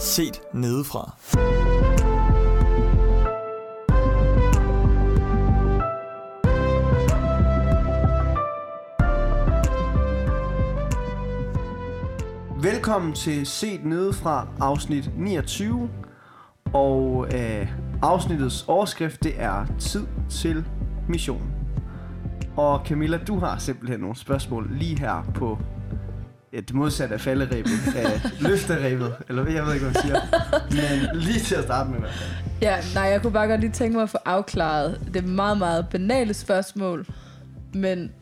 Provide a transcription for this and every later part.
Set nedefra. Velkommen til Set Nedefra afsnit 29 Og øh, afsnittets overskrift det er Tid til mission Og Camilla, du har simpelthen nogle spørgsmål lige her på ja, det modsatte af falderæbet af løfteræbet Eller jeg ved ikke, hvad man siger Men lige til at starte med i hvert fald Ja, nej, jeg kunne bare godt lige tænke mig at få afklaret det meget, meget banale spørgsmål. Men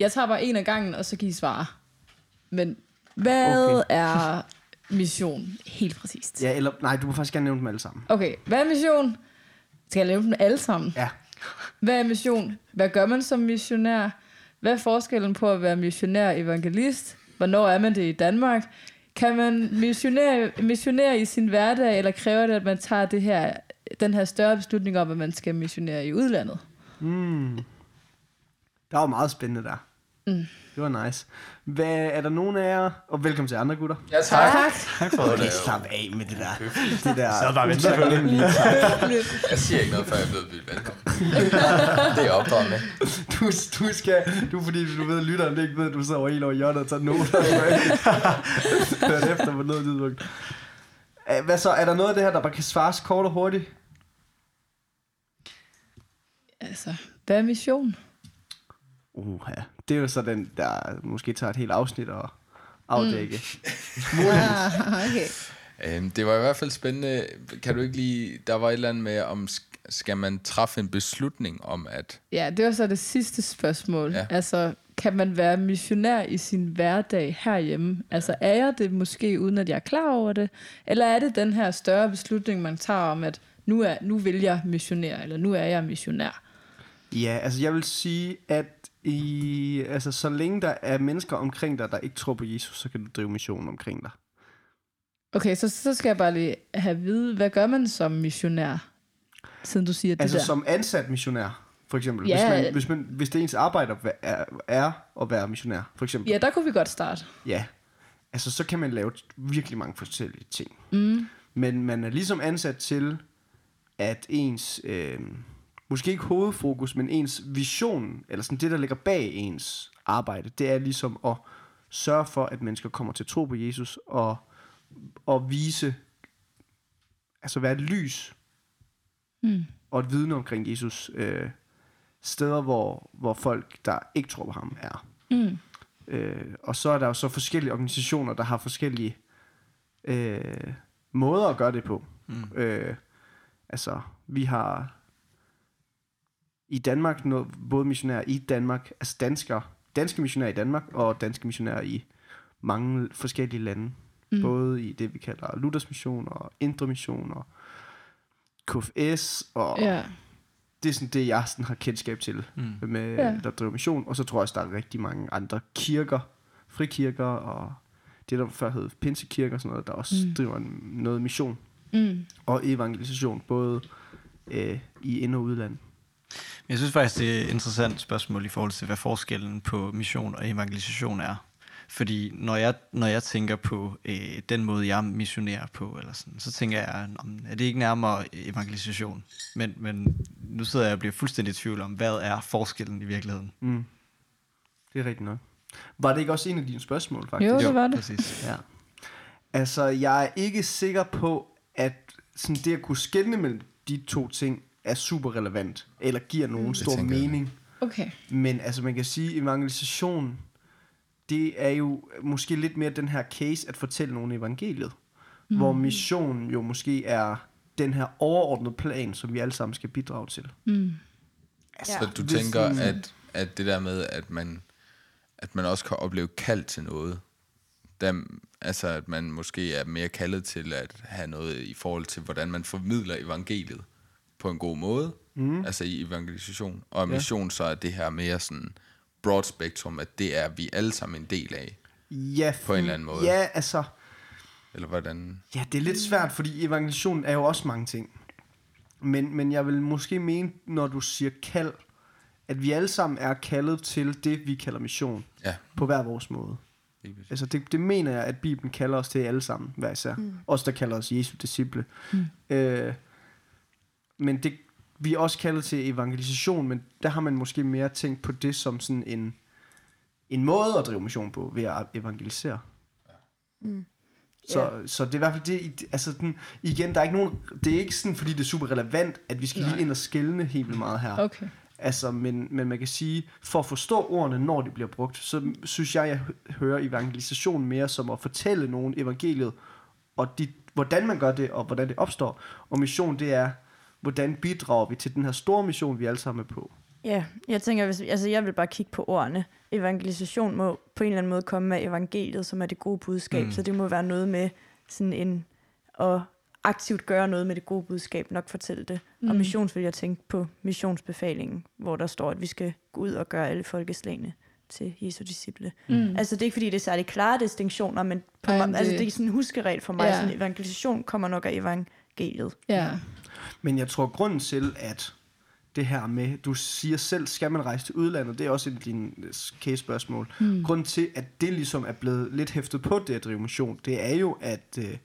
jeg tager bare en af gangen, og så kan I svare. Men hvad Okay. okay. er mission helt præcist? Ja, eller nej, du må faktisk gerne nævne dem alle sammen Okay, hvad er mission? Skal jeg nævne dem alle sammen? Ja, Hvad er mission? Hvad gør man som missionær? Hvad er forskellen på at være missionær og evangelist? Hvornår er man det i Danmark? Kan man missionere, missionere i sin hverdag, eller kræver det, at man tager det her, den her større beslutning om, at man skal missionere i udlandet? der var meget spændende der Mm. Det var nice Hvad, Er der nogen af jer Og velkommen til andre gutter Ja, tak. Tak. Tak for Okay, det. slap af med det der. Det der. Så var vi det der Jeg siger ikke noget, før jeg er blevet byttet velkommen. det er med. du, du skal, du fordi du ved, lytteren ikke ved, du sidder over helt over i hjørnet og tager noter. Hørt efter på noget tidspunkt. Øh, Hvad så? Er der noget af det her, der bare kan svares kort og hurtigt? Altså, hvad er mission? Uh, ja. Det er jo så den, der måske tager et helt afsnit og afdække. Ah, okay. Øhm, det var i hvert fald spændende. Kan du ikke lige... Der var et eller andet med, om sk- skal man træffe en beslutning om, at... Ja, det var så det sidste spørgsmål. Ja. Altså, kan man være missionær i sin hverdag herhjemme? Altså, er jeg det måske, uden at jeg er klar over det? Eller er det den her større beslutning, man tager om, at nu, er, nu vil jeg missionær, eller nu er jeg missionær? Ja, altså jeg vil sige, at i, altså, så længe der er mennesker omkring dig, der ikke tror på Jesus, så kan du drive missionen omkring dig. Okay, så, så skal jeg bare lige have at vide, hvad gør man som missionær, siden du siger Altså det der? som ansat missionær, for eksempel. Ja. Hvis, man, hvis, man, hvis det ens arbejde er, er at være missionær, for eksempel. Ja, der kunne vi godt starte. Ja. Altså, så kan man lave virkelig mange forskellige ting. Mm. Men man er ligesom ansat til, at ens, øh, måske ikke hovedfokus, men ens vision, eller sådan det, der ligger bag ens arbejde, det er ligesom at sørge for, at mennesker kommer til tro på Jesus, og, og vise, altså være et lys, Mm. og et vidne omkring Jesus, øh, steder, hvor, hvor folk, der ikke tror på ham, er. Mm. Øh, og så er der jo så forskellige organisationer, der har forskellige øh, måder at gøre det på. Mm. Øh, altså, vi har i Danmark noget, både missionærer i Danmark, altså danskere, danske missionærer i Danmark, og danske missionærer i mange forskellige lande. Mm. Både i det, vi kalder Luthers mission, og Indre mission, og KFS, og Ja. det er sådan det, jeg sådan har kendskab til, mm. med, ja. Der driver mission. Og så tror jeg også, der er rigtig mange andre kirker, frikirker, og det, der før hed pinsekirker og sådan noget, der også mm. driver en, noget mission Mm. og evangelisation, både øh, i ind- og udland. Jeg synes faktisk, det er et interessant spørgsmål i forhold til, hvad forskellen på mission og evangelisation er. Fordi når jeg, når jeg tænker på øh, den måde, jeg missionerer på, eller sådan, så tænker jeg, "Nå, men er det ikke nærmere evangelisation? Men, men nu sidder jeg og bliver fuldstændig i tvivl om, hvad er forskellen i virkeligheden? Mm. Det er rigtigt nok. Var det ikke også en af dine spørgsmål, faktisk? Jo, det var det. Præcis. Ja. Altså, jeg er ikke sikker på, at sådan det at kunne skelne mellem de to ting er super relevant, eller giver nogen stor tænker jeg. mening. Okay. Men altså, man kan sige, evangelisation, det er jo måske lidt mere den her case at fortælle nogen evangeliet. Mm. Hvor mission jo måske er den her overordnede plan, som vi alle sammen skal bidrage til. Mm. Altså, Så du tænker, sådan- at, at det der med, at man, at man også kan opleve kald til noget, der, altså at man måske er mere kaldet til at have noget i forhold til, hvordan man formidler evangeliet på en god måde, mm. altså i evangelisation. Og mission så er det her mere sådan broad spektrum, at det er vi alle sammen en del af. Ja, på en eller anden måde. Ja, altså, Eller hvordan? ja, det er lidt svært, fordi evangelisation er jo også mange ting. Men, men jeg vil måske mene, når du siger kald, at vi alle sammen er kaldet til det, vi kalder mission, Ja, på hver vores måde. Altså det, det mener jeg, at Bibelen kalder os til alle sammen, hver især. Mm. Os, der kalder os Jesu disciple. Mm. Øh, men det, vi er også kaldet til evangelisation, men der har man måske mere tænkt på det som sådan en, en måde at drive mission på, ved at evangelisere. Mm. Så, Ja. så det er i hvert fald det, altså den, igen, der er ikke nogen, det er ikke sådan, fordi det er super relevant, at vi skal lige ind og skælne helt vildt meget her. Okay. Altså, men, men man kan sige, for at forstå ordene, når de bliver brugt, så synes jeg, jeg hø- hører evangelisation mere som at fortælle nogen evangeliet, og de, hvordan man gør det, og hvordan det opstår. Og mission, det er, hvordan bidrager vi til den her store mission, vi alle sammen er på. Ja, jeg tænker, hvis, altså jeg vil bare kigge på ordene. Evangelisation må på en eller anden måde komme med evangeliet, som er det gode budskab, Mm. så det må være noget med sådan en, at aktivt gøre noget med det gode budskab, nok fortælle det. Mm. Og missions vil jeg tænke på missionsbefalingen, hvor der står, at vi skal gå ud og gøre alle folkeslagene til Jesu disciple. Mm. Altså det er ikke fordi, det er særlig klare distinktioner, men på Ej, mig, men altså, det- det er sådan en huskeregel for mig. Ja. Sådan, evangelisation kommer nok af evangeliet. Ja. Men jeg tror, grunden til, at det her med, du siger selv, skal man rejse til udlandet, det er også et af dine øh, case-spørgsmål. Mm. Grunden til, at det ligesom er blevet lidt hæftet på det at drive mission, det er jo, at, øh,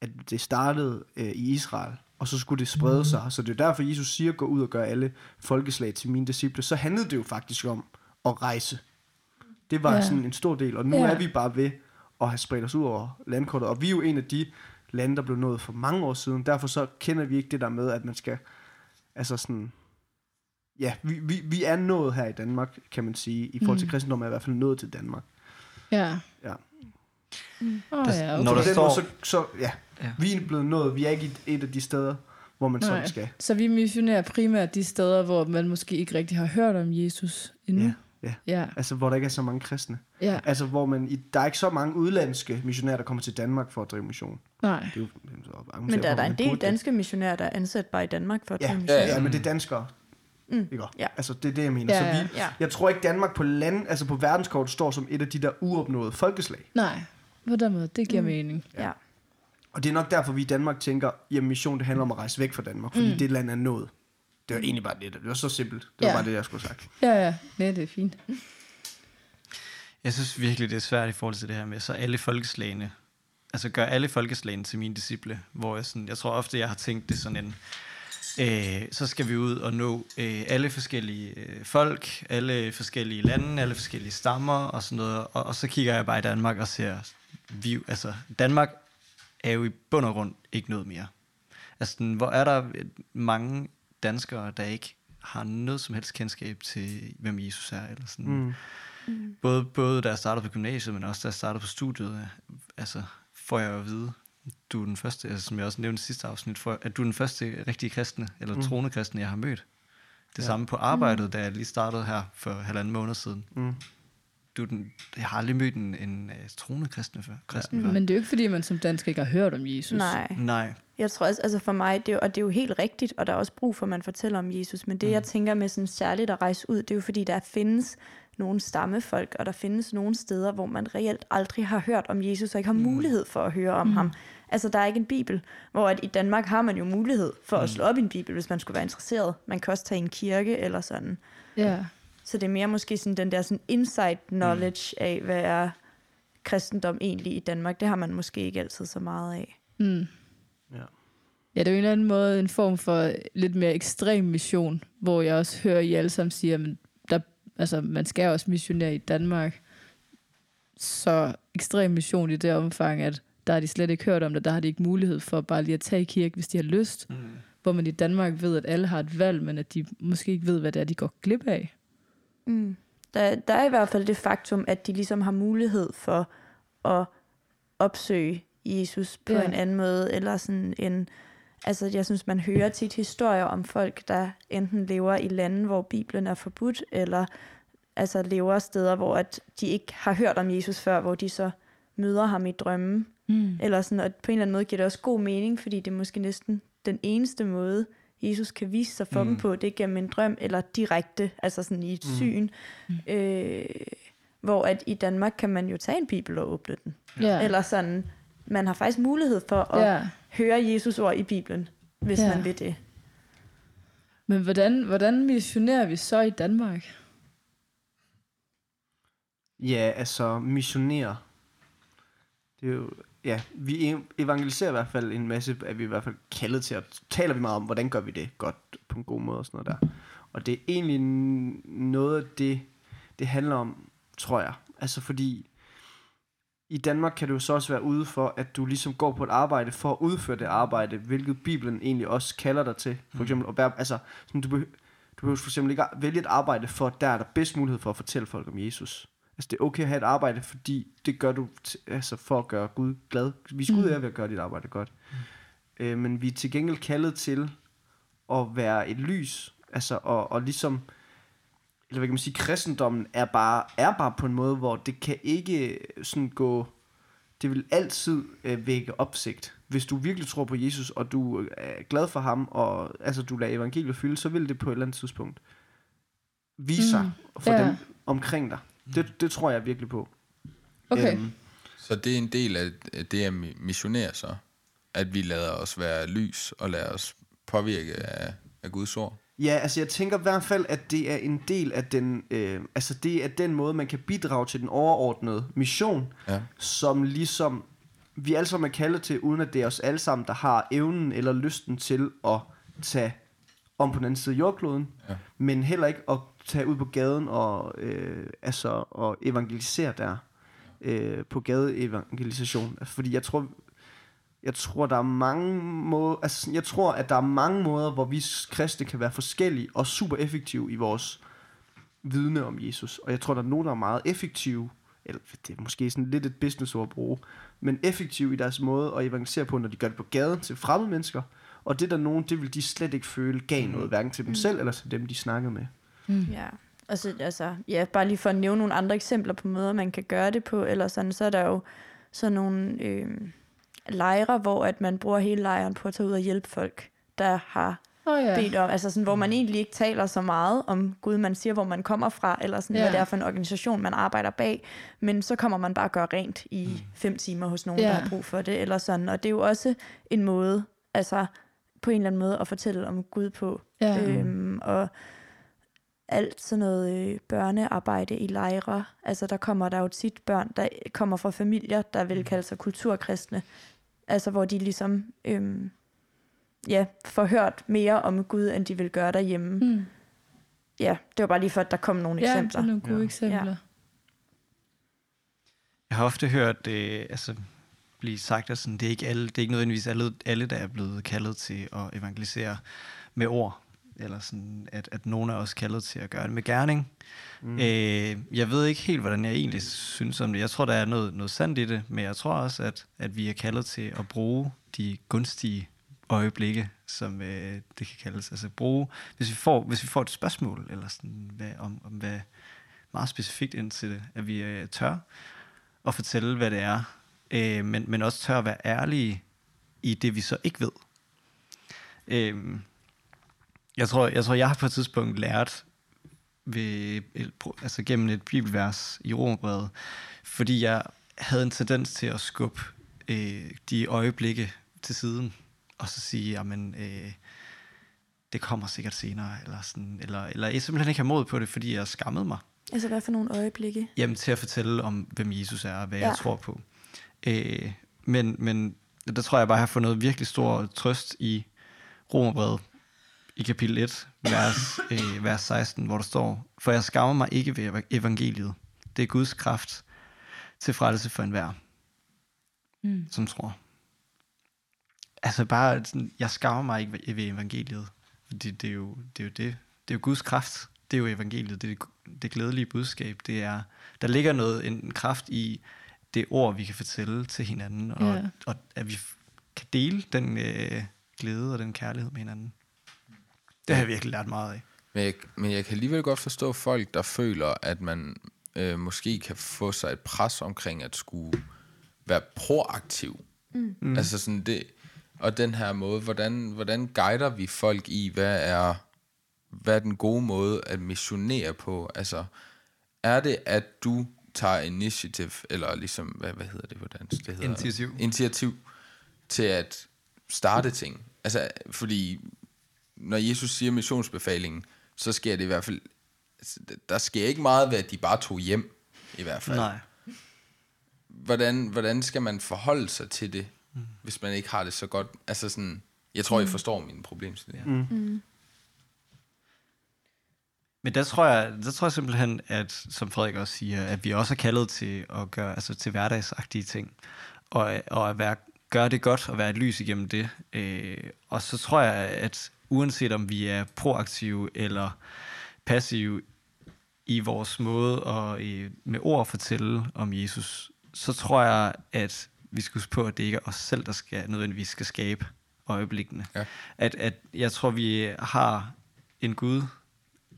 at det startede øh, i Israel, og så skulle det sprede sig. Så det er derfor, Jesus siger, gå ud og gør alle folkeslag til mine disciple. Så handlede det jo faktisk om at rejse. Det var Ja. sådan en stor del, og nu ja. er vi bare ved at have spredt os ud over landkortet. Og vi er jo en af de lande, der blev nået for mange år siden. Derfor så kender vi ikke det der med, at man skal, altså sådan, ja, vi, vi, vi er nået her i Danmark, kan man sige. I forhold til Mm. kristendom er i hvert fald nået til Danmark. Ja. Ja. Åh Der- ja, okay. når Så der den står- måde, så, så ja, Ja. vi er blevet nået. Vi er ikke et af de steder, hvor man Nej. sådan skal. Så vi missionerer primært de steder, hvor man måske ikke rigtig har hørt om Jesus endnu. Ja, ja. Ja, Altså, hvor der ikke er så mange kristne. ja. Altså, hvor man, i, der er ikke så mange udlandske missionærer, der kommer til Danmark for at drive mission. Nej. Det er jo, så Men der er der en del danske missionærer, der er ansat bare i Danmark for at Ja, tage ja, mission. ja, men det er danskere. Mm. Ikke? Ja. Altså, det er det, jeg mener. Ja, Så ja. vi, Ja. jeg tror ikke, Danmark på land, altså på verdenskortet står som et af de der uopnåede folkeslag. Nej. På den måde, det giver Mm. mening. Ja. Og det er nok derfor, vi i Danmark tænker, at mission det handler om at rejse væk fra Danmark, fordi mm. det land er nået. Det var egentlig bare det. Det var så simpelt. Det var Ja. bare det, jeg skulle have sagt. Ja, ja. Nej, det er fint. Jeg synes virkelig, det er svært i forhold til det her med, så alle folkeslagene, altså gør alle folkeslagene til mine disciple, hvor jeg, sådan, jeg tror ofte, jeg har tænkt det sådan en, øh, så skal vi ud og nå øh, alle forskellige øh, folk, alle forskellige lande, alle forskellige stammer og sådan noget, og, og så kigger jeg bare i Danmark og ser, vi, altså Danmark er jo i bund og grund ikke noget mere. Altså, hvor er der mange danskere, der ikke har noget som helst kendskab til, hvem Jesus er, eller sådan. Mm. Både, både da jeg startede på gymnasiet, men også da jeg startede på studiet, altså får jeg at vide, du er den første, altså, som jeg også nævnte i sidste afsnit, for, at du er den første rigtige kristne, eller mm. Mm. troende kristne, jeg har mødt. Det Ja. samme på arbejdet, da jeg lige startede her for halvanden måned siden. Mm. Du er den, jeg har aldrig mødt en, en uh, troende kristne før. Kristen før. Men det er jo ikke, fordi man som dansker ikke har hørt om Jesus. Nej. Nej. Jeg tror også, altså for mig, det er, og det er jo helt rigtigt, og der er også brug for, at man fortæller om Jesus, men det, mm. jeg tænker med sådan særligt at rejse ud, det er jo fordi, der findes nogle stammefolk, og der findes nogle steder, hvor man reelt aldrig har hørt om Jesus, og ikke har mm. mulighed for at høre om mm. ham. Altså, der er ikke en bibel, hvor at i Danmark har man jo mulighed for at slå op i en bibel, hvis man skulle være interesseret. Man kan også tage i en kirke eller sådan. Ja. Så det er mere måske sådan den der sådan insight knowledge mm. af, hvad er kristendom egentlig i Danmark. Det har man måske ikke altid så meget af. Mm. Ja. Det er jo en eller anden måde en form for lidt mere ekstrem mission, hvor jeg også hører, I alle sammen siger, at der, altså, man skal også missionere i Danmark. Så ekstrem mission i det omfang, at der har de slet ikke hørt om det, der har de ikke mulighed for bare lige at tage i kirke, hvis de har lyst. Mm. Hvor man i Danmark ved, at alle har et valg, men at de måske ikke ved, hvad det er, de går glip af. Mm. Der, der er i hvert fald det faktum, at de ligesom har mulighed for at opsøge Jesus på Ja. ja. en anden måde, eller sådan en... Altså, jeg synes, man hører tit historier om folk, der enten lever i lande, hvor Bibelen er forbudt, eller altså lever steder, hvor at de ikke har hørt om Jesus før, hvor de så møder ham i drømmen. Mm. Eller sådan, og på en eller anden måde giver det også god mening, fordi det er måske næsten den eneste måde, Jesus kan vise sig for mm. Dem på, det er gennem en drøm, eller direkte, altså sådan i et Mm. syn. Mm. Øh, hvor at i Danmark kan man jo tage en bibel og åbne den. Ja. Eller sådan, man har faktisk mulighed for at ja. Høre Jesus ord i Bibelen, hvis Ja. man vil det. Men hvordan, hvordan missionerer vi så i Danmark? Ja, altså missionere. Det er jo, ja, vi evangeliserer i hvert fald en masse, at vi i hvert fald kaldet til at, taler vi meget om, hvordan gør vi det godt på en god måde og sådan noget der. Og det er egentlig noget af det, det handler om, tror jeg. Altså fordi, i Danmark kan du jo så også være ude for, at du ligesom går på et arbejde for at udføre det arbejde, hvilket Bibelen egentlig også kalder dig til. For eksempel at være, altså, sådan, du, behøver, du behøver for eksempel ikke at vælge et arbejde, for der er der bedst mulighed for at fortælle folk om Jesus. Altså det er okay at have et arbejde, fordi det gør du t- altså for at gøre Gud glad. Vi skal ud af ved at gøre dit arbejde godt. Mm. Øh, men vi er til gengæld kaldet til at være et lys. Altså og, og ligesom, eller hvad kan man sige, kristendommen er bare, er bare på en måde, hvor det kan ikke sådan gå, det vil altid øh, vække opsigt. Hvis du virkelig tror på Jesus, og du er glad for ham, og altså du lader evangeliet fylde, så vil det på et eller andet tidspunkt vise sig Mm, for ja. dem omkring dig. Det, det tror jeg virkelig på. Okay. Øhm, Så det er en del af det at mi- missionere så, at vi lader os være lys og lader os påvirke af, af Guds ord. Ja, altså jeg tænker i hvert fald, at det er en del af den, øh, altså det er den måde, man kan bidrage til den overordnede mission, Ja. som ligesom vi alle sammen er kaldet til, uden at det er os alle sammen, der har evnen eller lysten til at tage om på den anden side af jordkloden, Ja. men heller ikke at tage ud på gaden og, øh, altså, og evangelisere der øh, på gadeevangelisation. Fordi jeg tror, jeg tror, der er mange måder, altså, jeg tror, at der er mange måder, hvor vi kristne kan være forskellige og super effektive i vores vidne om Jesus. Og jeg tror, der er nogen, der er meget effektive, eller det er måske sådan lidt et businessord at bruge, men effektive i deres måde at evangelisere på, når de gør det på gaden til fremmede mennesker. Og det er der nogen, det vil de slet ikke føle gav noget, hverken til dem selv eller til dem, de snakkede med. Ja. Altså, altså, ja, bare lige for at nævne nogle andre eksempler på måder, man kan gøre det på, eller sådan, så er der jo sådan nogle øh, lejre, hvor at man bruger hele lejren på at tage ud og hjælpe folk, der har Oh, ja. bedt om, altså sådan, hvor man egentlig ikke taler så meget om Gud, man siger, hvor man kommer fra, eller sådan, Ja. hvad det er for en organisation, man arbejder bag, men så kommer man bare og gør rent i fem timer hos nogen, Ja. der har brug for det, eller sådan, og det er jo også en måde, altså på en eller anden måde at fortælle om Gud på, Ja. øhm, og alt sådan noget øh, børnearbejde i lejre, altså der kommer der jo tit børn, der kommer fra familier, der vil kalde sig kulturkristne, altså hvor de ligesom øhm, ja, får hørt mere om Gud, end de vil gøre derhjemme. Mm. Ja, det var bare lige for, at der kom nogle Ja, eksempler. sådan nogle gode Ja. eksempler. Jeg har ofte hørt det altså, blive sagt, at sådan, det, er ikke alle, det er ikke nødvendigvis alle, alle, der er blevet kaldet til at evangelisere med ord. Eller sådan, at, at nogen er også kaldet til at gøre det med gerning. Mm. Øh, jeg ved ikke helt, hvordan jeg egentlig synes om det. Jeg tror, der er noget, noget sandt i det, men jeg tror også, at, at vi er kaldet til at bruge de gunstige øjeblikke, som øh, det kan kaldes. Altså bruge, hvis vi får, hvis vi får et spørgsmål, eller sådan, hvad, om, om hvad meget specifikt ind til det, at vi øh, tør at fortælle, hvad det er, øh, men, men også tør at være ærlige i det, vi så ikke ved. Øh, jeg, tror, jeg tror, jeg har på et tidspunkt lært ved, et, altså gennem et bibelvers i Romerbrevet, fordi jeg havde en tendens til at skubbe øh, de øjeblikke til siden, og så sige, jamen, øh, det kommer sikkert senere, eller, sådan, eller, eller jeg simpelthen ikke har mod på det, fordi jeg skammede mig. Altså, hvad for nogle øjeblikke? Jamen til at fortælle om, hvem Jesus er, og hvad ja. Jeg tror på. Øh, men, men der tror jeg bare, jeg har fundet virkelig stor trøst i Romerbrevet i kapitel 1, vers, øh, vers 16, hvor der står, For jeg skammer mig ikke ved evangeliet. Det er Guds kraft til frelse for enhver, Mm. som tror. Altså bare, sådan, jeg skammer mig ikke ved- ved evangeliet. Fordi det er jo det. Er jo det. det er jo Guds kraft. Det er jo evangeliet. Det er det, det glædelige budskab. Det er, der ligger noget, en kraft i det ord, vi kan fortælle til hinanden. Og, Ja. og at vi kan dele den øh, glæde og den kærlighed med hinanden. Det har jeg virkelig lært meget af. Men jeg, men jeg kan alligevel godt forstå folk, der føler, at man øh, måske kan få sig et pres omkring at skulle være proaktiv. Mm. Altså sådan det, og den her måde, hvordan, hvordan guider vi folk i, hvad er, hvad er den gode måde at missionere på? Altså, er det, at du tager initiativ, eller ligesom, hvad, hvad hedder det på dansk? Det hedder, Initiativ. Initiativ til at starte ting. Altså, fordi når Jesus siger missionsbefalingen, så sker det i hvert fald, altså, der sker ikke meget ved, at de bare tog hjem. i hvert fald. Nej. Hvordan, hvordan skal man forholde sig til det, mm. hvis man ikke har det så godt? Altså sådan, jeg tror, mm. I forstår mine problemstillinger. Mm. Men der tror jeg, der tror jeg simpelthen, at, som Frederik også siger, at vi også er kaldet til at gøre, altså til hverdagsagtige ting, og, og at være, gøre det godt og være et lys igennem det. Øh, og så tror jeg, at uanset om vi er proaktive eller passive i vores måde at øh, med ord fortælle om Jesus, så tror jeg, at vi skal huske på, at det ikke er os selv, der skal nødvendigvis skal skabe øjeblikkene. Ja. At, at jeg tror, vi har en Gud,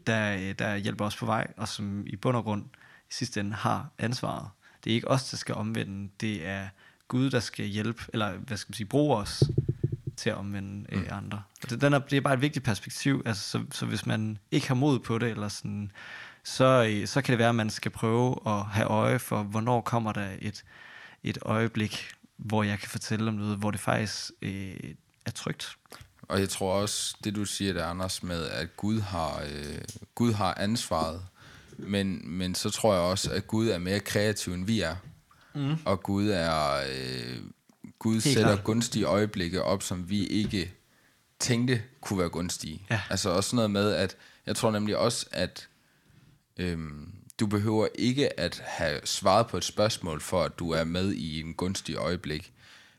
der, der hjælper os på vej, og som i bund og grund i sidste ende har ansvaret. Det er ikke os, der skal omvende, det er Gud, der skal hjælpe, eller hvad skal man sige, bruge os til at omvende øh, andre. Og det, den er, det er bare et vigtigt perspektiv, altså, så, så hvis man ikke har mod på det, eller sådan, så, øh, så kan det være, at man skal prøve at have øje for, hvornår kommer der et, et øjeblik, hvor jeg kan fortælle om noget, hvor det faktisk øh, er trygt. Og jeg tror også, det du siger der, Anders, med at Gud har, øh, Gud har ansvaret, men, men så tror jeg også, at Gud er mere kreativ, end vi er. Mm. Og Gud er... Øh, Gud Helt sætter klart. gunstige øjeblikke op, som vi ikke tænkte kunne være gunstige. Ja. Altså også noget med, at jeg tror nemlig også, at øhm, du behøver ikke at have svaret på et spørgsmål, for at du er med i en gunstig øjeblik.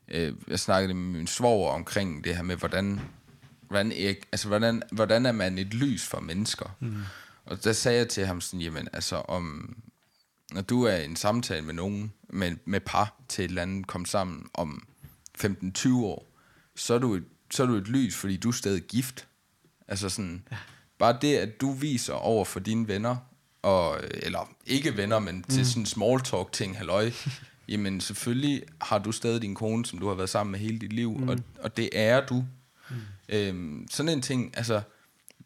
Øh, jeg snakkede med min svoger omkring det her med, hvordan, hvordan, er, altså, hvordan, hvordan er man et lys for mennesker? Mm. Og der sagde jeg til ham sådan, jamen altså om, når du er i en samtale med nogen, med, med par til et eller andet, kom sammen om 15-20 år, så er, du et, så er du et lys, fordi du er stadig gift. Altså sådan, ja. bare det, at du viser over for dine venner, og, eller ikke venner, men mm. til sådan small talk ting, halløj, jamen selvfølgelig har du stadig din kone, som du har været sammen med hele dit liv, mm. og, og det er du. Mm. Øhm, sådan en ting, altså,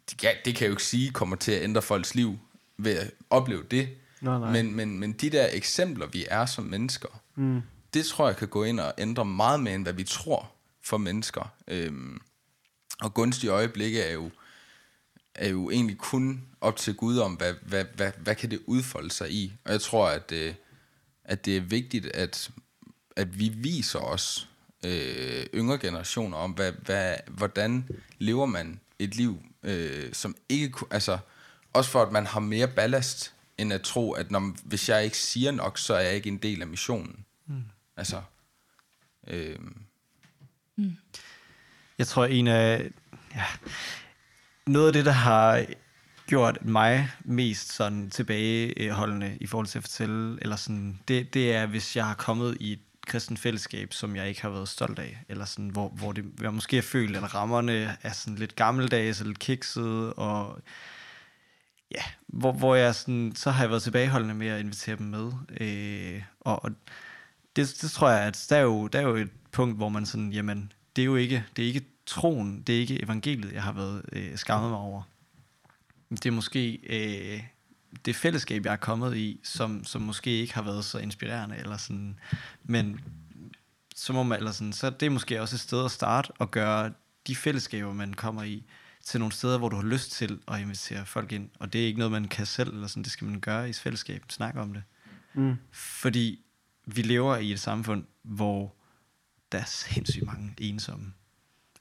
det kan, det kan jeg jo ikke sige kommer til at ændre folks liv ved at opleve det, Nej, nej. men, men, men de der eksempler, vi er som mennesker, mm det tror jeg kan gå ind og ændre meget mere, end hvad vi tror for mennesker. Øhm, og gunstige øjeblikke er jo, er jo egentlig kun op til Gud om, hvad, hvad, hvad, hvad kan det udfolde sig i. Og jeg tror, at, øh, at det er vigtigt, at, at vi viser os øh, yngre generationer om, hvad, hvad, hvordan lever man et liv, øh, som ikke altså også for at man har mere ballast, end at tro, at når, hvis jeg ikke siger nok, så er jeg ikke en del af missionen. Mm. Altså, øh, Jeg tror, en af... Ja, noget af det, der har gjort mig mest sådan tilbageholdende i forhold til at fortælle, eller sådan, det, det er, hvis jeg har kommet i et kristen fællesskab, som jeg ikke har været stolt af, eller sådan, hvor, hvor det, jeg måske har følt, at rammerne er sådan lidt gammeldags og lidt kikset, og ja, hvor, hvor jeg sådan, så har jeg været tilbageholdende med at invitere dem med, øh, og, og det, det tror jeg, at der er, jo, der er jo et punkt, hvor man sådan, jamen, det er jo ikke, det er ikke troen, det er ikke evangeliet, jeg har været øh, skammet mig over. Det er måske øh, det fællesskab, jeg er kommet i, som, som måske ikke har været så inspirerende, eller sådan, men så må man, eller sådan, så det er måske også et sted at starte og gøre de fællesskaber, man kommer i, til nogle steder, hvor du har lyst til at invitere folk ind. Og det er ikke noget, man kan selv, eller sådan, det skal man gøre i fællesskab, snakke om det. Mm. Fordi vi lever i et samfund, hvor der er sindssygt mange ensomme.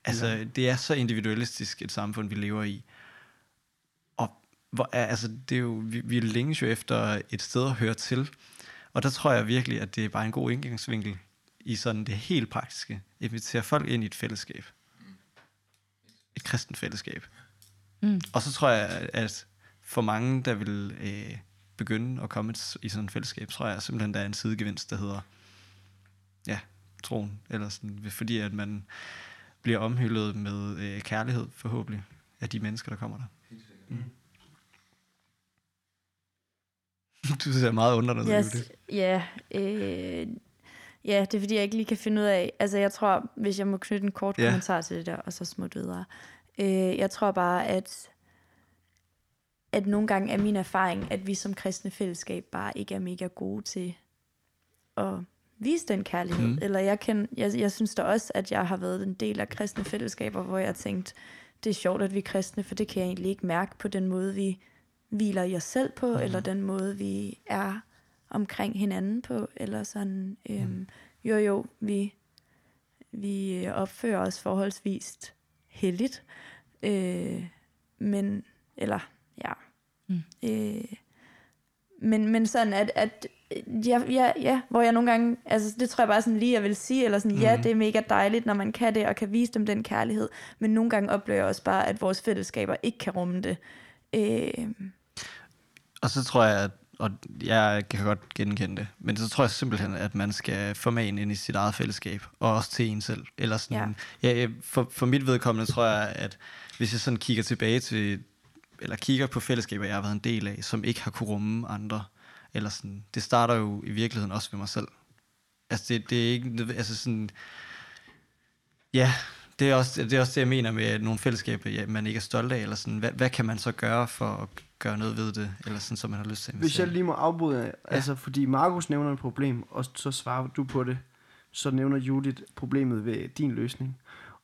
Altså, ja. det er så individualistisk et samfund, vi lever i. Og hvor, er- altså, det er jo, vi, vi længes jo efter et sted at høre til. Og der tror jeg virkelig, at det er bare en god indgangsvinkel i sådan det helt praktiske. Invitere folk ind i et fællesskab. Et kristent fællesskab. Mm. Og så tror jeg, at for mange, der vil øh, begynde at komme i sådan et fællesskab, tror jeg simpelthen, der er en sidegevinst, der hedder ja, troen. Eller sådan, fordi at man bliver omhyldet med øh, kærlighed, forhåbentlig, af de mennesker, der kommer der. Mm. Du ser meget undrende ud, Yes, ja, øh, ja, det er fordi, jeg ikke lige kan finde ud af... Altså, jeg tror, hvis jeg må knytte en kort Ja. kommentar til det der, og så smutte videre. Øh, jeg tror bare, at at nogle gange er min erfaring, at vi som kristne fællesskab bare ikke er mega gode til at vise den kærlighed. Mm. Mm. Eller jeg, kan, jeg, jeg synes da også, at jeg har været en del af kristne fællesskaber, hvor jeg har tænkt, det er sjovt, at vi er kristne, for det kan jeg egentlig ikke mærke på den måde, vi hviler i os selv på, mm. eller den måde, vi er omkring hinanden på, eller sådan, øhm, mm. jo jo, vi, vi opfører os forholdsvis heldigt, øh, men, eller, ja, mm. øh, men, men sådan, at, at ja, ja, ja, hvor jeg nogle gange, altså det tror jeg bare sådan lige, jeg vil sige, eller sådan, mm. ja, det er mega dejligt, når man kan det, og kan vise dem den kærlighed, men nogle gange oplever jeg også bare, at vores fællesskaber ikke kan rumme det. Øh. Og så tror jeg, at og jeg kan godt genkende det, men så tror jeg simpelthen, at man skal formane ind i sit eget fællesskab, og også til en selv. Eller sådan, ja. Ja, for, for mit vedkommende tror jeg, at hvis jeg sådan kigger tilbage til, eller kigger på fællesskaber, jeg har været en del af, som ikke har kunne rumme andre, eller sådan, det starter jo i virkeligheden også ved mig selv. Altså det, det er ikke, altså sådan, ja, det er, også, det er også det, jeg mener med nogle fællesskaber, ja, man ikke er stolt af, eller sådan, hvad, hvad kan man så gøre for at gøre noget ved det, eller sådan, som man har lyst til Hvis jeg lige må afbryde, ja. altså fordi Markus nævner et problem, og så svarer du på det, så nævner Judith problemet ved din løsning.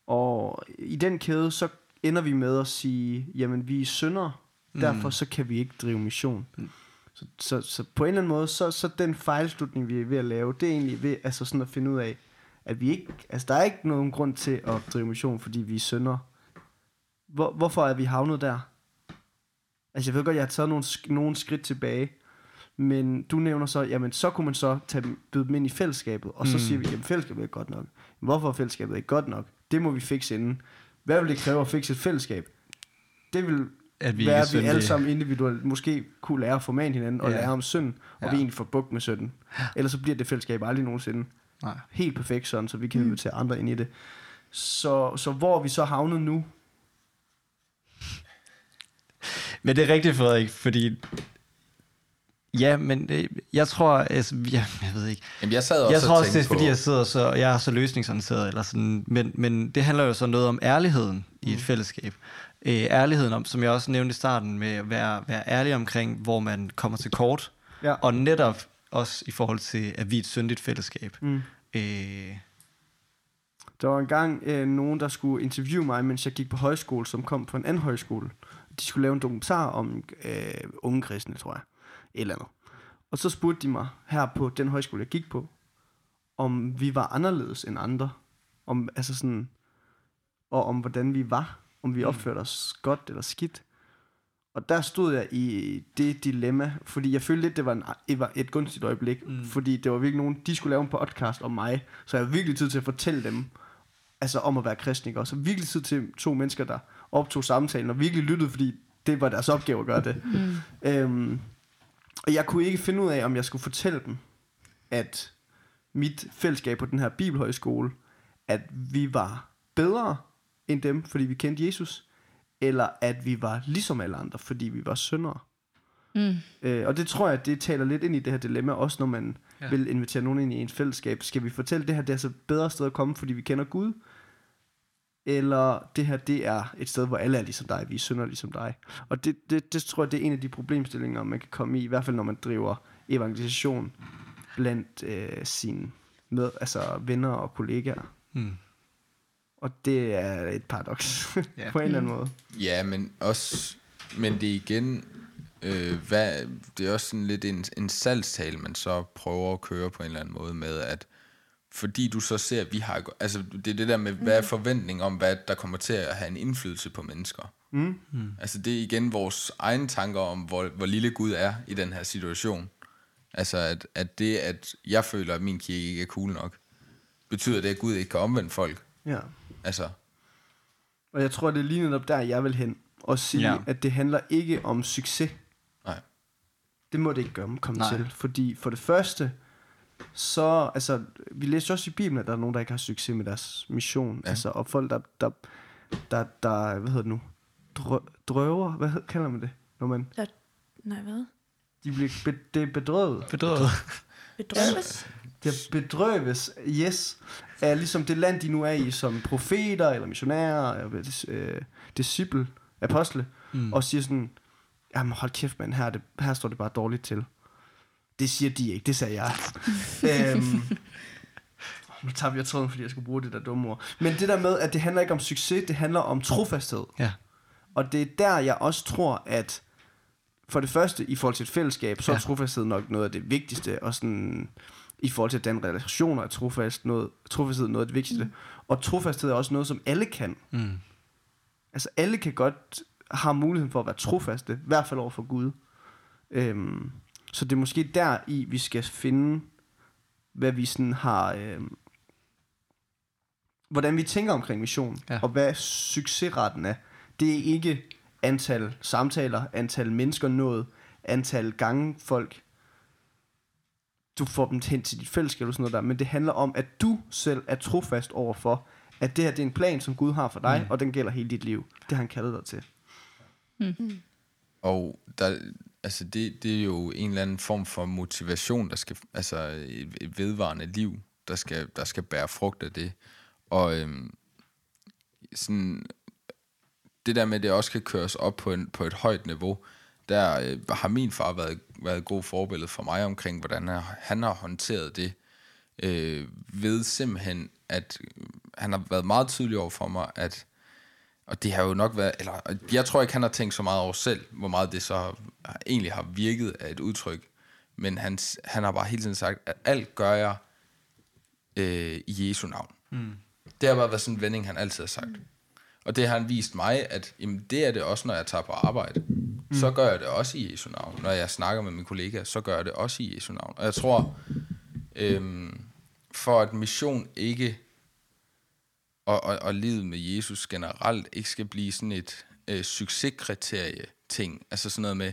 Og i den kæde, så ender vi med at sige, jamen vi er synder, mm. derfor så kan vi ikke drive mission. Mm. Så, så, så på en eller anden måde, så, så den fejlslutning, vi er ved at lave, det er egentlig ved altså sådan at finde ud af, at vi ikke, altså der er ikke nogen grund til at drive mission, fordi vi er sønder. Hvor, hvorfor er vi havnet der? Altså jeg ved godt, jeg har taget nogle, nogle skridt tilbage, men du nævner så, jamen så kunne man så tage dem, byde dem ind i fællesskabet, og så mm. siger vi, jamen fællesskabet er godt nok. Hvorfor er fællesskabet ikke godt nok? Det må vi fikse inden. Hvad vil det kræve at fikse et fællesskab? Det vil at vi være, at vi alle sammen individuelt måske kunne lære at formane hinanden, og ja. lære om synd, og ja. vi egentlig får bukt med synden. Ellers så bliver det fællesskab aldrig nogensinde Nej. helt perfekt sådan, så vi kan mm. invitere andre ind i det. Så, så hvor er vi så havnet nu? Men det er rigtigt, Frederik, fordi Ja, men det, jeg tror, altså, ja, jeg ved ikke. Jamen, jeg sad også jeg tror også, det er, fordi jeg sidder så, jeg er så løsningsorienteret, eller sådan, men, men det handler jo så noget om ærligheden mm. i et mm. fællesskab. Øh, ærligheden om, som jeg også nævnte i starten, med at være, være ærlig omkring, hvor man kommer til kort, ja. og netop også i forhold til, at vi er et syndigt fællesskab. Mm. Øh, der var engang øh, nogen, der skulle interviewe mig, mens jeg gik på højskole, som kom på en anden højskole. De skulle lave en dokumentar om øh, unge kristne, tror jeg. Et eller andet. Og så spurgte de mig her på den højskole, jeg gik på, om vi var anderledes end andre. Om, altså sådan, og om hvordan vi var. Om vi mm. opførte os godt eller skidt. Og der stod jeg i det dilemma, fordi jeg følte lidt, det var, en, det var et gunstigt øjeblik, mm. fordi det var virkelig nogen, de skulle lave en podcast om mig, så jeg havde virkelig tid til at fortælle dem, altså om at være kristen, og så virkelig tid til to mennesker, der optog samtalen, og virkelig lyttede, fordi det var deres opgave at gøre det. Mm. Øhm, og jeg kunne ikke finde ud af, om jeg skulle fortælle dem, at mit fællesskab på den her bibelhøjskole, at vi var bedre end dem, fordi vi kendte Jesus, eller at vi var ligesom alle andre, fordi vi var syndere. Mm. Øh, og det tror jeg, det taler lidt ind i det her dilemma, også når man ja. vil invitere nogen ind i en fællesskab. Skal vi fortælle, det her det er så bedre sted at komme, fordi vi kender Gud? Eller det her, det er et sted, hvor alle er ligesom dig, vi er synder ligesom dig. Og det, det, det tror jeg, det er en af de problemstillinger, man kan komme i, i hvert fald når man driver evangelisation blandt øh, sine med, altså venner og kollegaer. Mm. Og det er et paradoks ja. på en eller anden måde. Ja, men også, men det er igen, øh, hvad, det er også sådan lidt en, en salgstale, man så prøver at køre på en eller anden måde med, at fordi du så ser, at vi har, altså det er det der med, hvad er forventning om, hvad der kommer til at have en indflydelse på mennesker. Mm. Mm. Altså det er igen vores egne tanker om, hvor, hvor lille Gud er i den her situation. Altså at, at det, at jeg føler, at min kirke ikke er cool nok, betyder det, at Gud ikke kan omvende folk. Ja. Altså. Og jeg tror, det er lige netop der, jeg vil hen. Og sige, ja. at det handler ikke om succes. Nej. Det må det ikke gøre, komme Nej. til. Fordi for det første, så, altså, vi læser også i Bibelen, at der er nogen, der ikke har succes med deres mission. Ja. Altså, og folk, der, der, der, der, hvad hedder det nu, Drø, drøver, hvad kalder man det? Når man, der, nej, hvad? De bliver, be, det er bedrøvet. Bedrøvet. Bedrøves? Det bedrøves, yes, er ligesom det land, de nu er i, som profeter, eller missionærer, eller øh, disciple, apostle, mm. og siger sådan, jamen hold kæft mand, her, det, her står det bare dårligt til. Det siger de ikke, det sagde jeg. øhm, nu tager jeg tråden, fordi jeg skulle bruge det der dumme ord. Men det der med, at det handler ikke om succes, det handler om trofasthed. Ja. Og det er der, jeg også tror, at for det første, i forhold til et fællesskab, så er Ja. trofasthed nok noget af det vigtigste, og sådan, i forhold til at danne relationer, er trofast noget, trofasthed noget af det vigtigste. Mm. Og trofasthed er også noget, som alle kan. Mm. Altså alle kan godt have muligheden for at være trofaste, i hvert fald over for Gud. Øhm, så det er måske der i, vi skal finde, hvad vi sådan har, øhm, hvordan vi tænker omkring mission, Ja. og hvad succesretten er. Det er ikke antal samtaler, antal mennesker nået, antal gange folk, du får dem hen til dit fællesskab og sådan noget der, men det handler om, at du selv er trofast over for, at det her det er en plan, som Gud har for dig, mm. og den gælder hele dit liv. Det har han kaldet dig til. Og der, altså det, det er jo en eller anden form for motivation, der skal, altså et, et vedvarende liv, der skal, der skal bære frugt af det. Og øhm, sådan, det der med, at det også kan køres op på, en, på et højt niveau, der øh, har min far været, været god forbillede for mig omkring, hvordan han, har håndteret det, øh, ved simpelthen, at han har været meget tydelig over for mig, at og det har jo nok været, eller jeg tror ikke, han har tænkt så meget over selv, hvor meget det så har, egentlig har virket af et udtryk. Men han, han har bare hele tiden sagt, at alt gør jeg øh, i Jesu navn. Mm. Det har bare været sådan en vending, han altid har sagt. Mm. Og det har han vist mig, at jamen, det er det også, når jeg tager på arbejde. Mm. Så gør jeg det også i Jesu navn. Når jeg snakker med mine kollegaer, så gør jeg det også i Jesu navn. Og jeg tror, øhm, for at mission ikke og, og, og livet med Jesus generelt ikke skal blive sådan et øh, succeskriterie ting. Altså sådan noget med,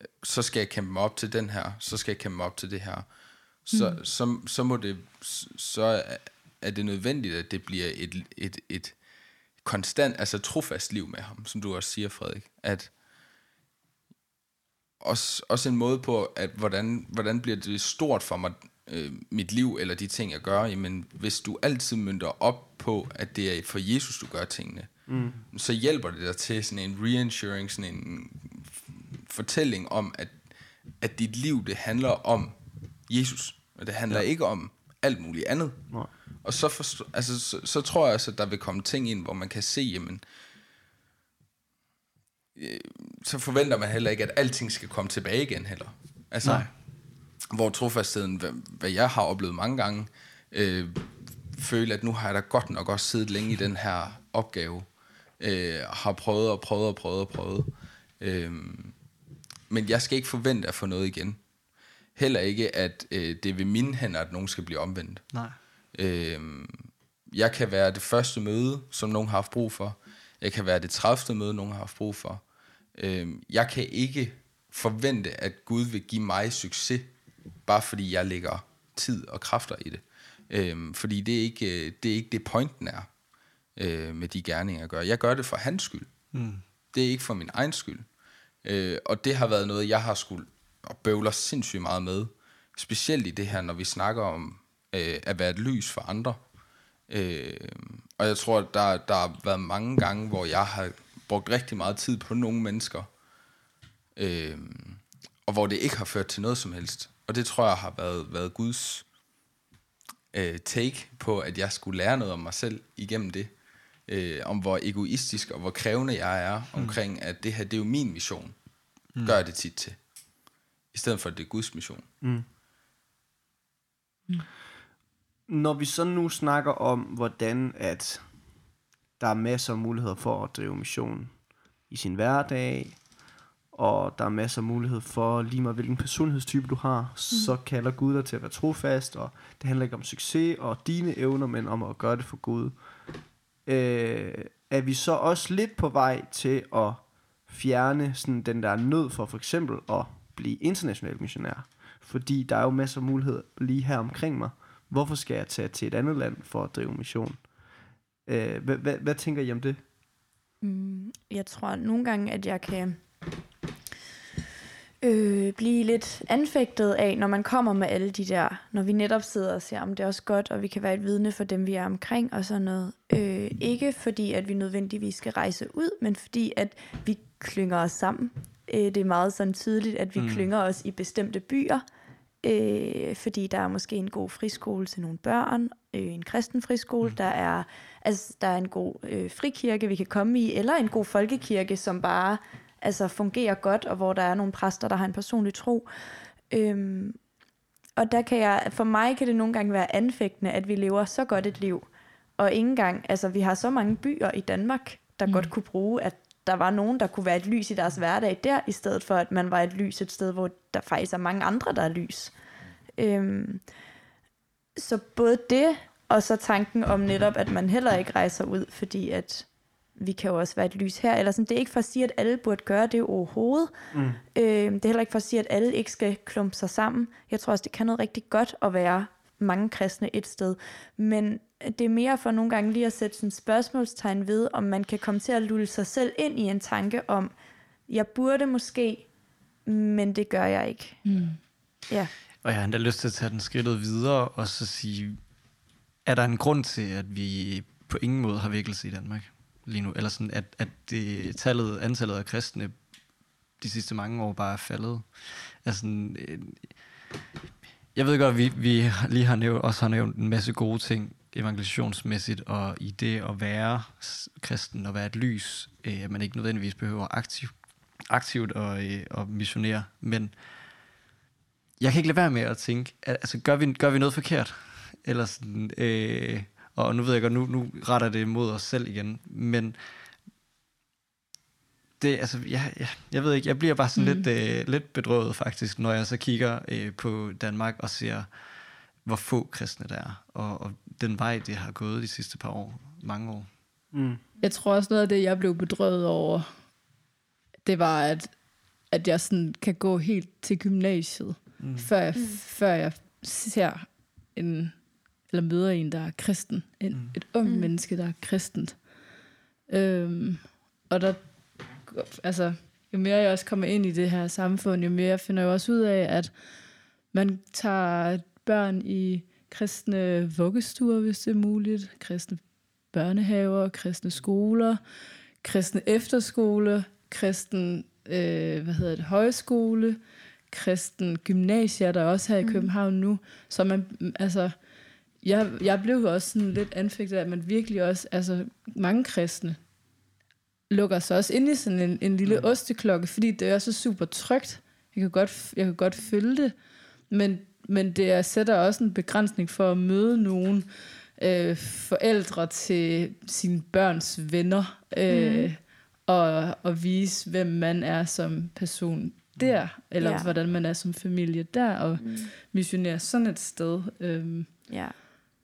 øh, så skal jeg kæmpe mig op til den her, så skal jeg kæmpe mig op til det her. Så, mm. så, så må det, så er- er det nødvendigt, at det bliver et, et, et konstant, altså trofast liv med ham, som du også siger, Frederik. At også, også en måde på, at hvordan, hvordan bliver det stort for mig, øh, mit liv, eller de ting, jeg gør, jamen hvis du altid mønter op på, at det er for Jesus, du gør tingene, mm. så hjælper det dig til sådan en reinsuring, sådan en fortælling om, at, at dit liv, det handler om Jesus, og det handler ja. ikke om alt muligt andet. Nej. Og så, forstå, altså, så, så tror jeg også, at der vil komme ting ind, hvor man kan se, jamen, øh, så forventer man heller ikke, at alting skal komme tilbage igen heller. Altså, Nej. Hvor trofastheden, hvad, hvad jeg har oplevet mange gange, øh, føle, at nu har jeg da godt nok også siddet længe i den her opgave. Øh, har prøvet og prøvet og prøvet og prøvet. Øh, men jeg skal ikke forvente at få noget igen. Heller ikke, at øh, det er ved mine hænder, at nogen skal blive omvendt. Nej. Øh, jeg kan være det første møde, som nogen har haft brug for. Jeg kan være det 30. møde, nogen har haft brug for. Øh, jeg kan ikke forvente, at Gud vil give mig succes, bare fordi jeg lægger tid og kræfter i det. Øh, fordi det er, ikke, det er ikke det, pointen er øh, med de gerninger, jeg gør. Jeg gør det for hans skyld. Mm. Det er ikke for min egen skyld. Øh, og det har været noget, jeg har skulle og bøvler sindssygt meget med. Specielt i det her, når vi snakker om øh, at være et lys for andre. Øh, og jeg tror, der, der har været mange gange, hvor jeg har brugt rigtig meget tid på nogle mennesker, øh, og hvor det ikke har ført til noget som helst. Og det tror jeg har været, været Guds øh, take på, at jeg skulle lære noget om mig selv igennem det. Øh, om hvor egoistisk og hvor krævende jeg er omkring, at det her, det er jo min mission. Gør jeg det tit til. I stedet for, at det er Guds mission. Når vi så nu snakker om, hvordan at der er masser af muligheder for at drive mission i sin hverdag, og der er masser af mulighed for, lige meget hvilken personlighedstype du har, mm. så kalder Gud dig til at være trofast, og det handler ikke om succes og dine evner, men om at gøre det for Gud. Øh, er vi så også lidt på vej til at fjerne sådan den der nød for for eksempel at blive international missionær? Fordi der er jo masser af muligheder lige her omkring mig. Hvorfor skal jeg tage til et andet land for at drive mission? Øh, hvad, hvad, hvad tænker I om det? Mm, jeg tror nogle gange, at jeg kan øh, blive lidt anfægtet af, når man kommer med alle de der, når vi netop sidder og siger, om det er også godt, og vi kan være et vidne for dem, vi er omkring, og sådan noget. Øh, ikke fordi, at vi nødvendigvis skal rejse ud, men fordi, at vi klynger os sammen. Øh, det er meget sådan tydeligt, at vi mm. klynger os i bestemte byer, øh, fordi der er måske en god friskole til nogle børn, øh, en kristen friskole, mm. der er altså der er en god øh, frikirke, vi kan komme i, eller en god folkekirke, som bare altså fungerer godt, og hvor der er nogle præster, der har en personlig tro. Øhm, og der kan jeg, for mig kan det nogle gange være anfægtende, at vi lever så godt et liv, og ikke engang, altså vi har så mange byer i Danmark, der mm. godt kunne bruge, at der var nogen, der kunne være et lys i deres hverdag der, i stedet for at man var et lys et sted, hvor der faktisk er mange andre, der er lys. Øhm, så både det, og så tanken om netop, at man heller ikke rejser ud, fordi at vi kan jo også være et lys her. Eller sådan, det er ikke for at sige, at alle burde gøre det overhovedet. Mm. Øh, det er heller ikke for at sige, at alle ikke skal klumpe sig sammen. Jeg tror også, det kan noget rigtig godt at være mange kristne et sted. Men det er mere for nogle gange lige at sætte sådan spørgsmålstegn ved, om man kan komme til at lulle sig selv ind i en tanke om, jeg burde måske, men det gør jeg ikke. Mm. Ja. Og jeg har endda lyst til at tage den skridtet videre, og så sige, er der en grund til, at vi på ingen måde har vækkelse i Danmark lige nu? Eller sådan, at, at det, tallet, antallet af kristne de sidste mange år bare er faldet? Altså, øh, jeg ved godt, at vi, vi lige har nævnt, også har nævnt en masse gode ting evangelisationsmæssigt, og i det at være kristen og være et lys, øh, at man ikke nødvendigvis behøver aktiv, aktivt at, øh, at missionere, men jeg kan ikke lade være med at tænke, at, altså gør vi, gør vi noget forkert? Eller sådan, øh, og nu ved jeg godt, nu, nu retter det mod os selv igen, men det, altså, jeg, jeg, jeg ved ikke, jeg bliver bare sådan mm. lidt, øh, lidt bedrøvet faktisk, når jeg så kigger øh, på Danmark og ser, hvor få kristne der er, og, og den vej, det har gået de sidste par år, mange år. Mm. Jeg tror også noget af det, jeg blev bedrøvet over, det var, at, at jeg sådan kan gå helt til gymnasiet, mm. før, jeg, mm. før jeg ser en, eller møder en, der er kristen. En, mm. Et ung mm. menneske, der er kristent. Øhm, og der, altså, jo mere jeg også kommer ind i det her samfund, jo mere finder jeg også ud af, at man tager børn i kristne vuggestuer, hvis det er muligt, kristne børnehaver, kristne skoler, kristne efterskole, kristen øh, hvad hedder det, højskole, kristen gymnasier, der er også her i mm. København nu. Så man, altså, jeg, jeg blev også sådan lidt anfægtet af, at man virkelig også, altså mange kristne, lukker sig også ind i sådan en, en lille mm. osteklokke, fordi det er så super trygt. Jeg kan godt, jeg kan godt følge det, men, men det sætter også en begrænsning for at møde nogen øh, forældre til sine børns venner, øh, mm. og, og vise, hvem man er som person der, eller ja. hvordan man er som familie der, og mm. missionere sådan et sted. Øh, ja.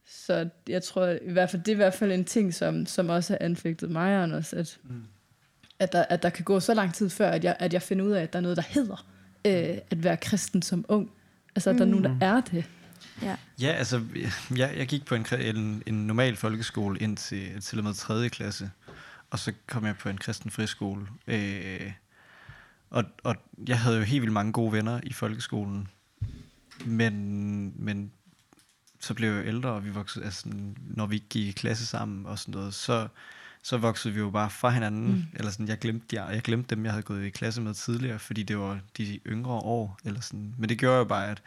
Så jeg tror, i hvert fald, det er i hvert fald en ting, som, som også har anfægtet mig, Anders, at, mm. at, der, at der kan gå så lang tid før, at jeg, at jeg finder ud af, at der er noget, der hedder øh, at være kristen som ung. Altså, at der er nogen, der mm. er det. Ja, ja altså, jeg, jeg gik på en, en, en normal folkeskole ind til, til og med 3. klasse, og så kom jeg på en kristen friskole. Øh, og, og jeg havde jo helt vildt mange gode venner i folkeskolen, men, men så blev jeg ældre, og vi voksede, altså, når vi gik i klasse sammen og sådan noget, så, så voksede vi jo bare fra hinanden. Mm. Eller sådan, jeg glemte, jeg, jeg glemte dem, jeg havde gået i klasse med tidligere, fordi det var de yngre år. Eller sådan. Men det gjorde jo bare, at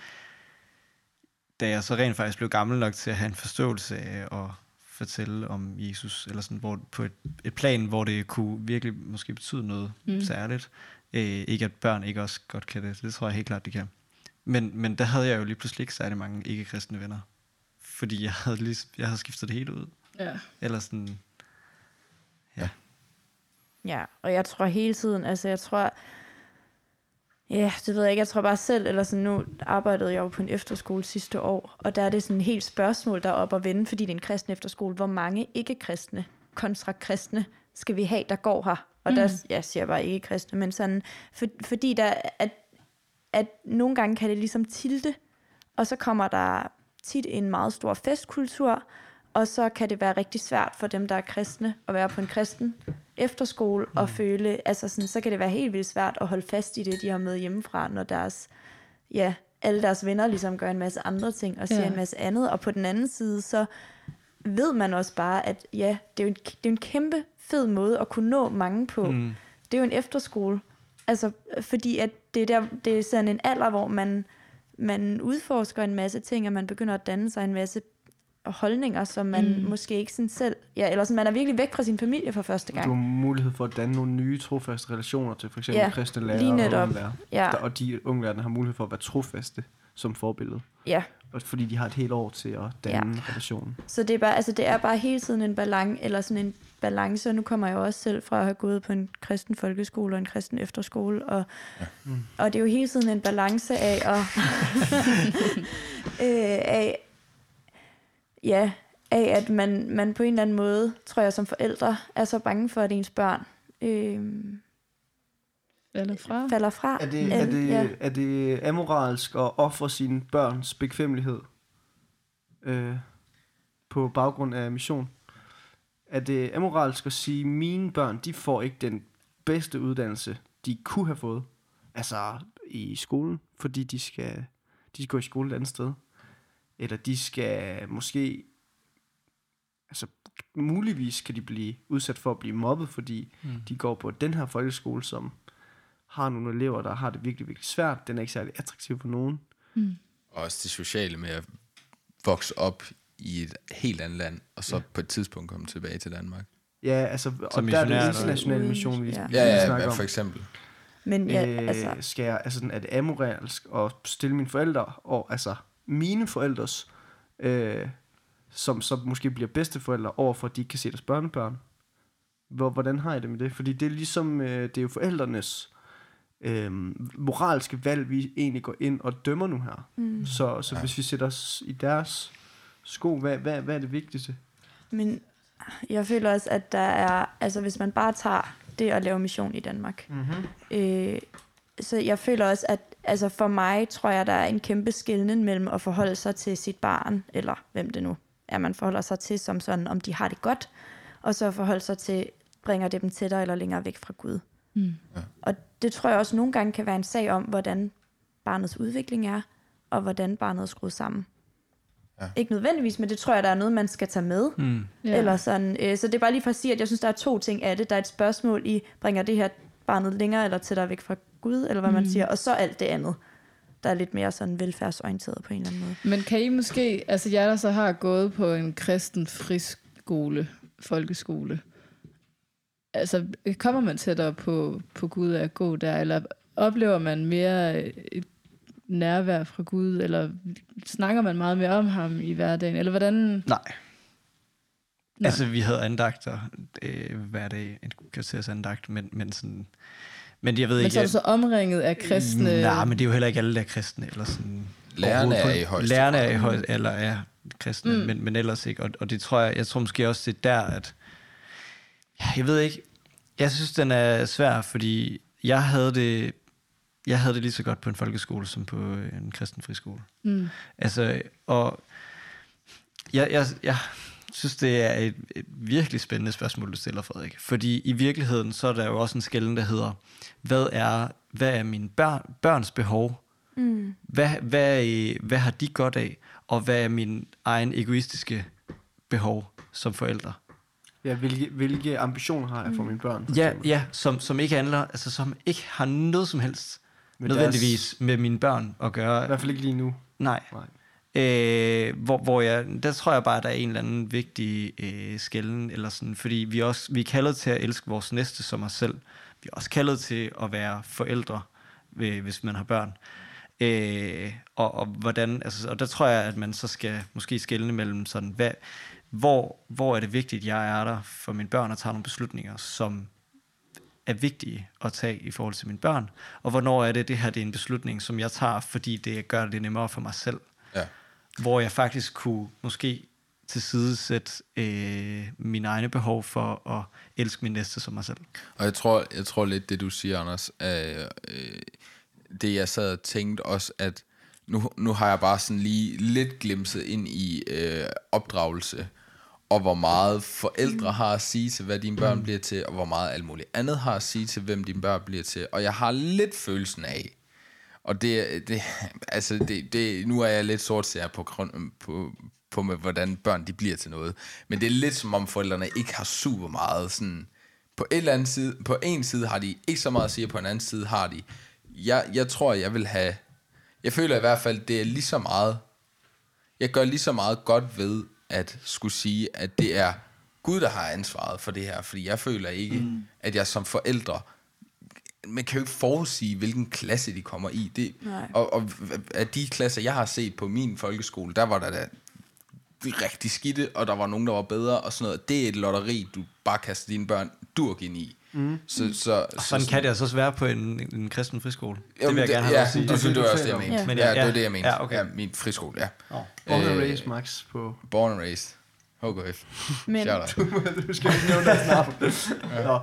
da jeg så rent faktisk blev gammel nok til at have en forståelse af at fortælle om Jesus, eller sådan, hvor, på et, et plan, hvor det kunne virkelig måske betyde noget mm. særligt. Øh, ikke at børn ikke også godt kan det, det tror jeg helt klart, de kan. Men, men der havde jeg jo lige pludselig ikke særlig mange ikke-kristne venner fordi jeg havde, lige, jeg havde skiftet det helt ud. Ja. Eller sådan, ja. Ja, og jeg tror hele tiden, altså jeg tror, ja, det ved jeg ikke, jeg tror bare selv, eller sådan nu arbejdede jeg jo på en efterskole sidste år, og der er det sådan et helt spørgsmål, der er op at vende, fordi det er en kristen efterskole, hvor mange ikke-kristne kontra kristne skal vi have, der går her? Og mm. der, jeg siger bare ikke kristne, men sådan, for, fordi der, at, at nogle gange kan det ligesom tilte, og så kommer der tit en meget stor festkultur, og så kan det være rigtig svært for dem, der er kristne, at være på en kristen efterskole og mm. føle, altså sådan, så kan det være helt vildt svært at holde fast i det, de har med hjemmefra, når deres, ja, alle deres venner ligesom gør en masse andre ting og siger ja. en masse andet, og på den anden side, så ved man også bare, at ja, det er jo en, det er en kæmpe fed måde at kunne nå mange på. Mm. Det er jo en efterskole. Altså, fordi at det, er der, det er sådan en alder, hvor man man udforsker en masse ting, og man begynder at danne sig en masse holdninger, som man mm. måske ikke sådan selv... Ja, eller sådan, man er virkelig væk fra sin familie for første gang. Du har mulighed for at danne nogle nye trofaste relationer til for eksempel Ja, kristne lærer lige og netop. unge lærer. Ja. Der- Og de unge lærerne har mulighed for at være trofaste som forbillede. Ja, Og fordi de har et helt år til at danne ja. relationen. så det er, bare, altså, det er bare hele tiden en balance, eller sådan en balance, og nu kommer jeg jo også selv fra at have gået på en kristen folkeskole og en kristen efterskole, og, ja. Mm. og det er jo hele tiden en balance af at, øh, af, ja, af at man, man på en eller anden måde, tror jeg som forældre, er så bange for, at ens børn øh, Eller fra? falder fra. Er det, er, det, ja. er det amoralsk at ofre sine børns bekvemmelighed øh, på baggrund af mission? Er det amoralsk at sige, at mine børn, de får ikke den bedste uddannelse, de kunne have fået? Altså i skolen, fordi de skal, de skal gå i skole et andet sted. Eller de skal måske, altså muligvis kan de blive udsat for at blive mobbet, fordi Mm. de går på den her folkeskole, som har nogle elever, der har det virkelig, virkelig svært. Den er ikke særlig attraktiv for nogen. Og også det sociale med at vokse op i et helt andet land, og så ja. på et tidspunkt komme tilbage til Danmark. Ja, altså, og Som der er den internationale mission, vi, Ja. ja. vi Ja, ja, snakker ja om. for eksempel. Men ja, øh, altså, skal jeg, altså sådan, er det amoralsk at stille mine forældre, og altså mine forældres, øh, som så måske bliver bedsteforældre, over for at de ikke kan se deres børnebørn? Hvor, hvordan har I det med det? Fordi det er ligesom, øh, det er jo forældrenes øh, moralske valg, vi egentlig går ind og dømmer nu her. mm. Så, så Ja. hvis vi sætter os i deres sko, hvad, hvad, hvad er det vigtigste? Men jeg føler også, at der er, altså hvis man bare tager det at lave mission i Danmark, Mm-hmm. øh, så jeg føler også, at altså for mig tror jeg, der er en kæmpe skillen mellem at forholde sig til sit barn, eller hvem det nu er, man forholder sig til, som sådan, om de har det godt, og så forholde sig til, bringer det dem tættere eller længere væk fra Gud. Mm. Og det tror jeg også nogle gange kan være en sag om, hvordan barnets udvikling er, og hvordan barnet er skruet sammen. Ja. Ikke nødvendigvis, men det tror jeg, der er noget, man skal tage med. Mm. Ja. Eller sådan. Øh, så det er bare lige for at sige, at jeg synes, der er to ting af det. Der er et spørgsmål i, bringer det her barnet længere eller tættere væk fra Gud, eller hvad mm. man Mm. siger, og så alt det andet, der er lidt mere sådan velfærdsorienteret på en eller anden måde. Men kan I måske, altså jeg der så har gået på en kristen friskole, folkeskole, altså kommer man tættere på, på Gud af at gå der, eller oplever man mere øh, et nærvær fra Gud, eller snakker man meget mere om ham i hverdagen, eller hvordan? Nej. Nej. Altså, vi havde andagter øh, hver dag, en kvarters andagt, men, men sådan... Men jeg ved Men ikke... så er du så omringet af kristne... Nej, men det er jo heller ikke alle, der er kristne, eller sådan... Lærerne er i højeste Lærerne er i grad. høj, eller er kristne, Mm. mm. men, men ellers ikke. Og, og det tror jeg, jeg tror måske også, det er der, at... Ja, Jeg ved ikke, jeg synes, den er svær, fordi jeg havde det, jeg havde det lige så godt på en folkeskole, som på en kristen friskole. Mm. Altså, og jeg, jeg, jeg synes, det er et, et virkelig spændende spørgsmål, du stiller, Frederik. Fordi i virkeligheden, så er der jo også en skælden, der hedder, hvad er, hvad er mine børn, børns behov? Mm. Hvad, hvad, øh, hvad har de godt af? Og hvad er min egen egoistiske behov som forældre? Ja, hvilke, hvilke ambitioner har jeg for mine børn? for Ja, eksempel? ja som, som ikke handler, altså som ikke har noget som helst Med nødvendigvis med mine børn at gøre. I hvert fald ikke lige nu. Nej. Nej. Øh, hvor, hvor jeg, der tror jeg bare, der er en eller anden vigtig øh, skælden, eller sådan, fordi vi også, vi er kaldet til at elske vores næste som os selv. Vi er også kaldet til at være forældre, øh, hvis man har børn. Øh, og, og, hvordan, altså, og der tror jeg, at man så skal måske skælne mellem sådan, hvad, hvor, hvor er det vigtigt, at jeg er der for mine børn og tager nogle beslutninger, som er vigtige at tage i forhold til mine børn, og hvornår er det, det her det er en beslutning, som jeg tager, fordi det gør det nemmere for mig selv Ja. hvor jeg faktisk kunne måske tilsidesætte øh, mine egne behov for at elske min næste som mig selv. Og jeg tror, jeg tror lidt, det du siger, Anders, er, øh, det jeg sad og tænkte også, at nu, nu har jeg bare sådan lige lidt glimset ind i øh, opdragelse, og hvor meget forældre har at sige til, hvad dine børn bliver til, og hvor meget alt muligt andet har at sige til, hvem dine børn bliver til. Og jeg har lidt følelsen af, og det, det altså det, det, nu er jeg lidt sort på, grund, på, på med, hvordan børn de bliver til noget. Men det er lidt som om forældrene ikke har super meget sådan, på en eller anden side, på en side har de ikke så meget at sige, og på en anden side har de. Jeg, jeg tror, jeg vil have, jeg føler i hvert fald, det er lige så meget, jeg gør lige så meget godt ved at skulle sige, at det er Gud, der har ansvaret for det her, fordi jeg føler ikke, mm. at jeg som forældre man kan jo ikke forudsige, hvilken klasse de kommer i. Det, Nej. og, og af de klasser, jeg har set på min folkeskole, der var der da rigtig skidte, og der var nogen, der var bedre, og sådan noget. Det er et lotteri, du bare kaster dine børn durk ind i. Mm. Så, så, Og sådan kan det altså også være på en, en kristen friskole. Jo, det vil jeg gerne have ja, at sige. det, det, det, det var også det, jeg Ja. mente. Men Ja, ja, det var ja. det, jeg mente. Ja, okay. ja, min friskole, ja. Born and Øh, raised, Max, på... Born and raised. HKF. Men, Shout out. du skal ikke nævne deres navn. Nå,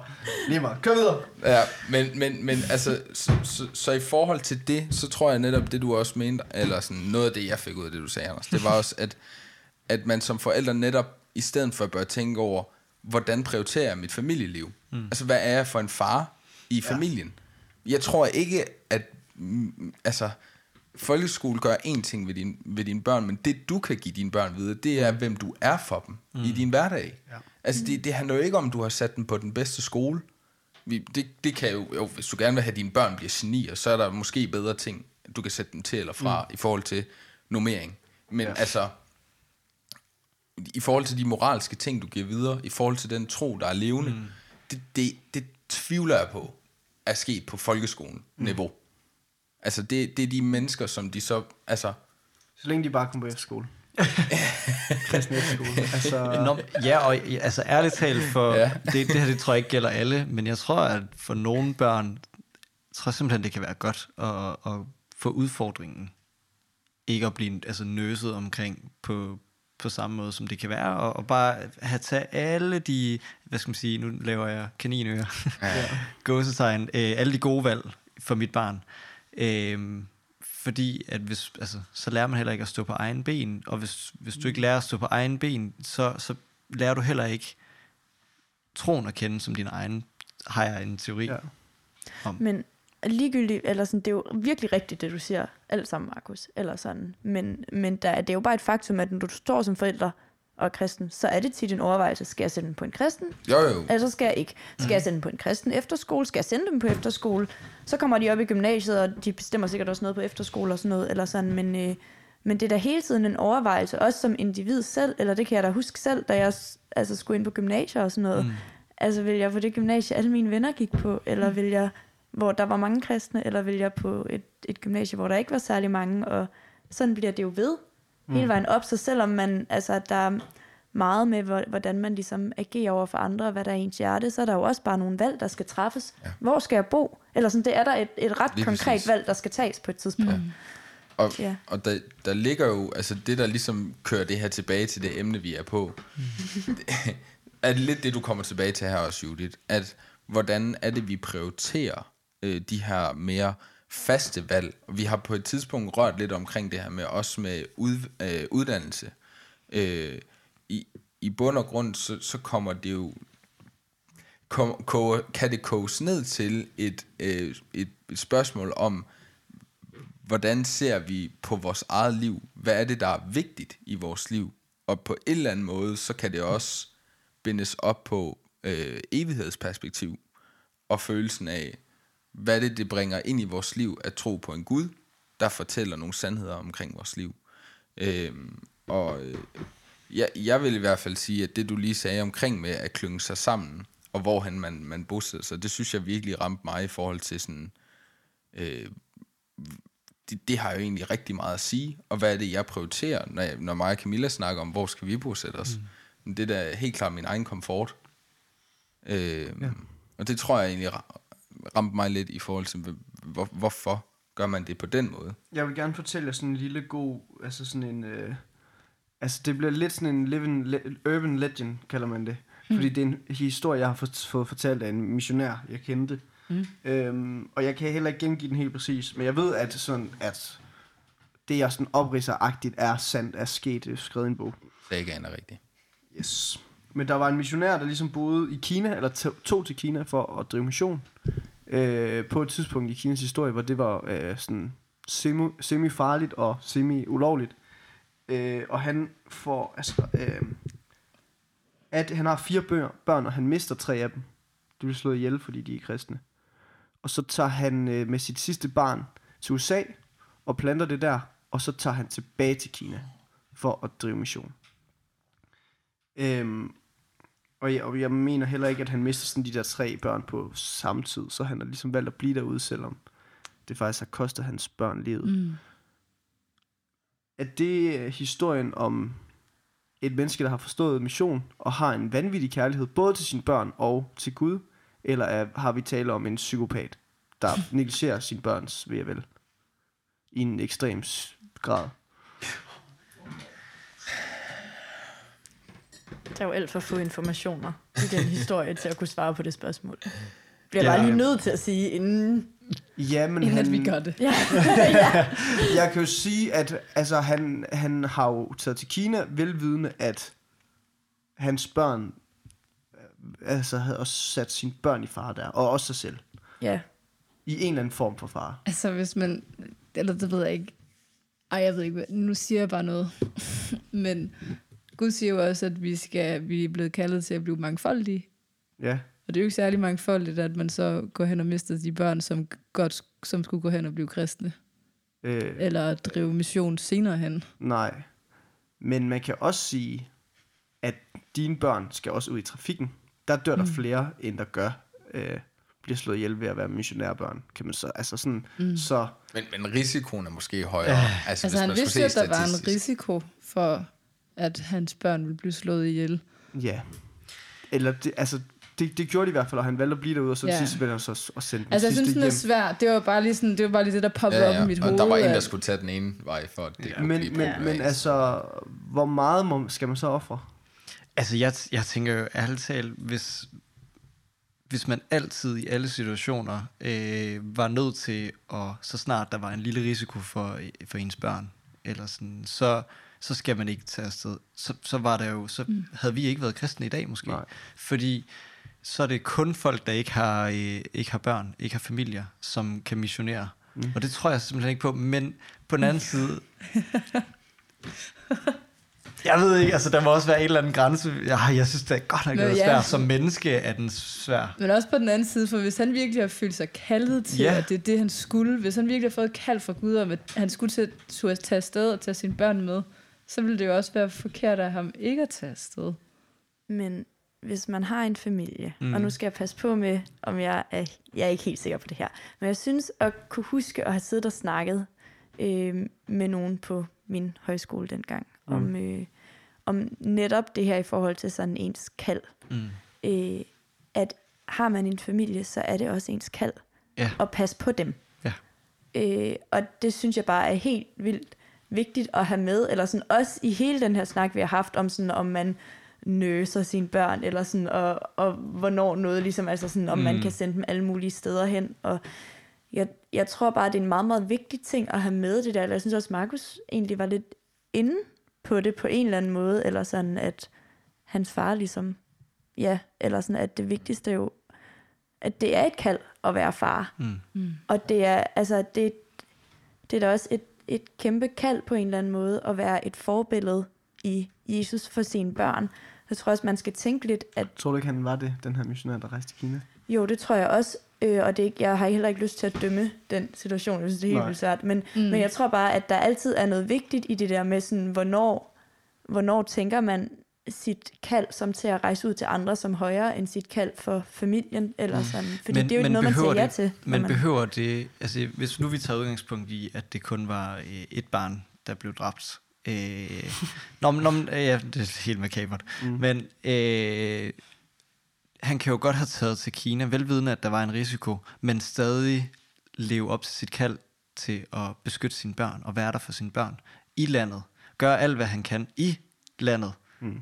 lige meget. Kør videre. Ja, men, men, men altså, så, så, så i forhold til det, så tror jeg netop, det du også mente, eller sådan noget af det, jeg fik ud af det, du sagde, Anders, det var også, at, at man som forældre netop, i stedet for bør tænke over, hvordan prioriterer jeg mit familieliv? Mm. Altså, hvad er jeg for en far i familien? Jeg tror ikke, at mm, altså, folkeskole gør én ting ved, din, ved dine børn, men det du kan give dine børn videre, det er, hvem du er for dem mm. i din hverdag. Ja. Altså, det, det handler jo ikke om, du har sat dem på den bedste skole. Vi, det, det kan jo, jo, hvis du gerne vil have, at dine børn bliver genier, så er der måske bedre ting, du kan sætte dem til eller fra, mm. i forhold til nummering. Men ja. altså, i forhold til de moralske ting, du giver videre, i forhold til den tro, der er levende, mm. Det, det, det tvivler jeg på, er sket på folkeskolen-niveau. Mm. Altså, det, det er de mennesker, som de så, altså, Så længe de bare kommer på efterskole. Kristen efterskole. Altså, Nå, ja, og altså ærligt talt, for Ja. det, det her, det tror jeg ikke gælder alle, men jeg tror, at for nogle børn, jeg tror simpelthen, det kan være godt at, at få udfordringen. Ikke at blive altså, nøset omkring på, på samme måde, som det kan være, og, og bare have taget alle de, hvad skal man sige, nu laver jeg kaninører, ja. gåsetegn, øh, alle de gode valg for mit barn. Øh, fordi at hvis, altså, så lærer man heller ikke at stå på egen ben, og hvis, hvis du ikke lærer at stå på egen ben, så, så lærer du heller ikke troen at kende som din egen, har jeg en teori. Ja. Ja. Men ligegyldigt, eller sådan, det er jo virkelig rigtigt, det du siger, alt sammen, Markus, eller sådan. Men, men der, det er jo bare et faktum, at når du står som forælder og kristen, så er det tit en overvejelse, skal jeg sende dem på en kristen, Jo, jo. eller skal jeg ikke? Skal jeg sende dem på en kristen efterskole? Skal jeg sende dem på efterskole? Så kommer de op i gymnasiet, og de bestemmer sikkert også noget på efterskole og sådan noget, eller sådan, men, øh, men det er da hele tiden en overvejelse, også som individ selv, eller det kan jeg da huske selv, da jeg altså, skulle ind på gymnasier og sådan noget. Mm. Altså, vil jeg på det gymnasie, alle mine venner gik på, eller vil jeg, hvor der var mange kristne, eller vil jeg på et, et gymnasie, hvor der ikke var særlig mange, og sådan bliver det jo ved, hele vejen op, så selvom man, altså, der er meget med, hvor- hvordan man ligesom agerer over for andre, og hvad der er ens hjerte, så er der jo også bare nogle valg, der skal træffes. Ja. Hvor skal jeg bo? Eller sådan, det er der et, et ret Lige konkret præcis. valg, der skal tages på et tidspunkt. Mm. Og, Ja. og der, der ligger jo, altså det der ligesom kører det her tilbage til det emne, vi er på, er lidt det, du kommer tilbage til her også, Judith, at hvordan er det, vi prioriterer øh, de her mere faste valg. Vi har på et tidspunkt rørt lidt omkring det her med også med ud, øh, uddannelse. Øh, i, I bund og grund, så, så kommer det jo kom, koge, kan det koges ned til et, øh, et, et spørgsmål om, hvordan ser vi på vores eget liv? Hvad er det, der er vigtigt i vores liv? Og på en eller anden måde, så kan det også bindes op på øh, evighedsperspektiv og følelsen af, hvad det, det bringer ind i vores liv at tro på en Gud, der fortæller nogle sandheder omkring vores liv. Øhm, og øh, jeg, jeg vil i hvert fald sige, at det du lige sagde omkring med at klynge sig sammen, og hvorhen man, man bosætter sig, det synes jeg virkelig ramte mig i forhold til sådan, øh, det, det har jo egentlig rigtig meget at sige, og hvad er det, jeg prioriterer, når, jeg, når mig og Camilla snakker om, hvor skal vi bosætte os. Mm. Det er da helt klart min egen komfort. Øh, ja. Og det tror jeg egentlig ramte mig lidt i forhold til, hvor, hvorfor gør man det på den måde. Jeg vil gerne fortælle jer sådan en lille god, altså sådan en, øh, altså det bliver lidt sådan en living, le, urban legend, kalder man det. Mm. Fordi det er en historie, jeg har fået, fået fortalt af en missionær, jeg kendte. Mm. Øhm, og jeg kan heller ikke gengive den helt præcis, men jeg ved, at sådan, at det jeg sådan opridser-agtigt er sandt, er sket, det er skrevet i en bog. Sagaen er rigtig. Yes. Men der var en missionær, der ligesom boede i Kina, eller to- tog til Kina for at drive mission. Øh, på et tidspunkt i Kinas historie, hvor det var øh, sådan semi, semi-farligt og semi-ulovligt. Øh, og han får, altså, øh, at han har fire børn, børn, og han mister tre af dem. De bliver slået ihjel, fordi de er kristne. Og så tager han øh, med sit sidste barn til USA, og planter det der, og så tager han tilbage til Kina for at drive mission. Øhm, og, jeg, og jeg mener heller ikke, at han mister sådan de der tre børn på samme tid, så han har ligesom valgt at blive derude, selvom det faktisk har kostet hans børn livet. Mm. Er det øh, historien om et menneske, der har forstået mission og har en vanvittig kærlighed både til sine børn og til Gud? Eller er, har vi tale om en psykopat, der negligerer sine børns ved vel i en ekstrem grad? Der er jo alt for få informationer i den historie til at kunne svare på det spørgsmål. Bliver Ja. bare lige nødt til at sige, inden... Ja, men Inden han, at vi gør det. Ja. jeg kan jo sige, at altså, han, han har jo taget til Kina, velvidende, at hans børn øh, altså, havde også sat sine børn i fare der, og også sig selv. ja. I en eller anden form for fare. Altså, hvis man... Eller det ved jeg ikke. Ej, jeg ved ikke, nu siger jeg bare noget. Men Gud siger jo også, at vi, skal, vi er blevet kaldet til at blive mangfoldige. Ja, Og det er jo ikke særlig mangfoldigt, at man så går hen og mister de børn, som godt som skulle gå hen og blive kristne. øh, Eller drive mission senere hen. nej. Men man kan også sige, at dine børn skal også ud i trafikken. Der dør der flere, end der gør, øh, bliver slået ihjel ved at være missionærbørn. Kan man så, altså sådan, mm. så Men, men risikoen er måske højere. Altså, Altså, hvis han man vidste at der var en risiko for, at hans børn ville blive slået ihjel. ja. Eller det, altså, det, det gjorde de i hvert fald, og han valgte at blive derude, og så Ja. ja. sidst valgte han så at sende den Altså, jeg synes, den er hjem. svær. Det var bare lige, sådan, det var bare lige det, der poppede Ja, op ja. i mit og hoved. der var en, der skulle tage den ene vej, for at det Ja. kunne Men, blive men, på men altså, hvor meget må, skal man så ofre? Altså, jeg, jeg tænker jo ærligt talt, hvis, hvis man altid i alle situationer øh, var nødt til, at så snart der var en lille risiko for, for ens børn, eller sådan, så, så skal man ikke tage afsted. Så, så var der jo, så mm. havde vi ikke været kristne i dag måske. Nej. Fordi så er det kun folk, der ikke har, øh, ikke har børn, ikke har familier, som kan missionere. Mm. Og det tror jeg simpelthen ikke på. Men på den anden side... Jeg ved ikke, altså der må også være en eller anden grænse. Jeg, jeg synes, det er godt nok det er ja. svært. Som menneske er den svær. Men også på den anden side, for hvis han virkelig har følt sig kaldet til, Ja. at det er det, han skulle, hvis han virkelig har fået et kald fra Gud om, at han skulle til, turde tage afsted og tage sine børn med, så ville det jo også være forkert af ham ikke at tage afsted. Men hvis man har en familie, Mm. og nu skal jeg passe på med, om jeg er, jeg er ikke helt sikker på det her, men jeg synes at kunne huske at have siddet og snakket øh, med nogen på min højskole dengang, mm. om, øh, om netop det her i forhold til sådan ens kald. Mm. Øh, at har man en familie, så er det også ens kald Ja. at passe på dem. Ja. Øh, og det synes jeg bare er helt vildt vigtigt at have med, eller sådan også i hele den her snak, vi har haft om sådan, om man nøser sine børn, eller sådan, og, og hvornår noget ligesom, altså sådan, om mm. man kan sende dem alle mulige steder hen, og jeg, jeg tror bare, det er en meget, meget vigtig ting at have med det der, eller jeg synes også, Markus egentlig var lidt inde på det på en eller anden måde, eller sådan, at hans far ligesom, ja, eller sådan, at det vigtigste er jo, at det er et kald at være far, Mm. Mm. og det er, altså, det, det er da også et, et kæmpe kald på en eller anden måde at være et forbillede i Jesus for sine børn. Jeg tror også, man skal tænke lidt, at Tror du ikke, han var det, den her missionær, der rejste til Kina? jo, det tror jeg også, øh, og det, er ikke- jeg har heller ikke lyst til at dømme den situation, jeg synes, det er helt svært, men, mm. men jeg tror bare, at der altid er noget vigtigt i det der med, sådan, hvornår, hvornår tænker man sit kald som til at rejse ud til andre som højere end sit kald for familien, eller Mm. sådan. Fordi men, det er jo ikke noget, man siger ja det, til. når Men man, behøver det, altså hvis nu vi tager udgangspunkt i, at det kun var øh, et barn, der blev dræbt. Øh, nå, nå, ja, det er helt makabert. Mm. Men øh, han kan jo godt have taget til Kina, velvidende, at der var en risiko, men stadig leve op til sit kald til at beskytte sine børn og være der for sine børn i landet. Gør alt, hvad han kan i landet Mm.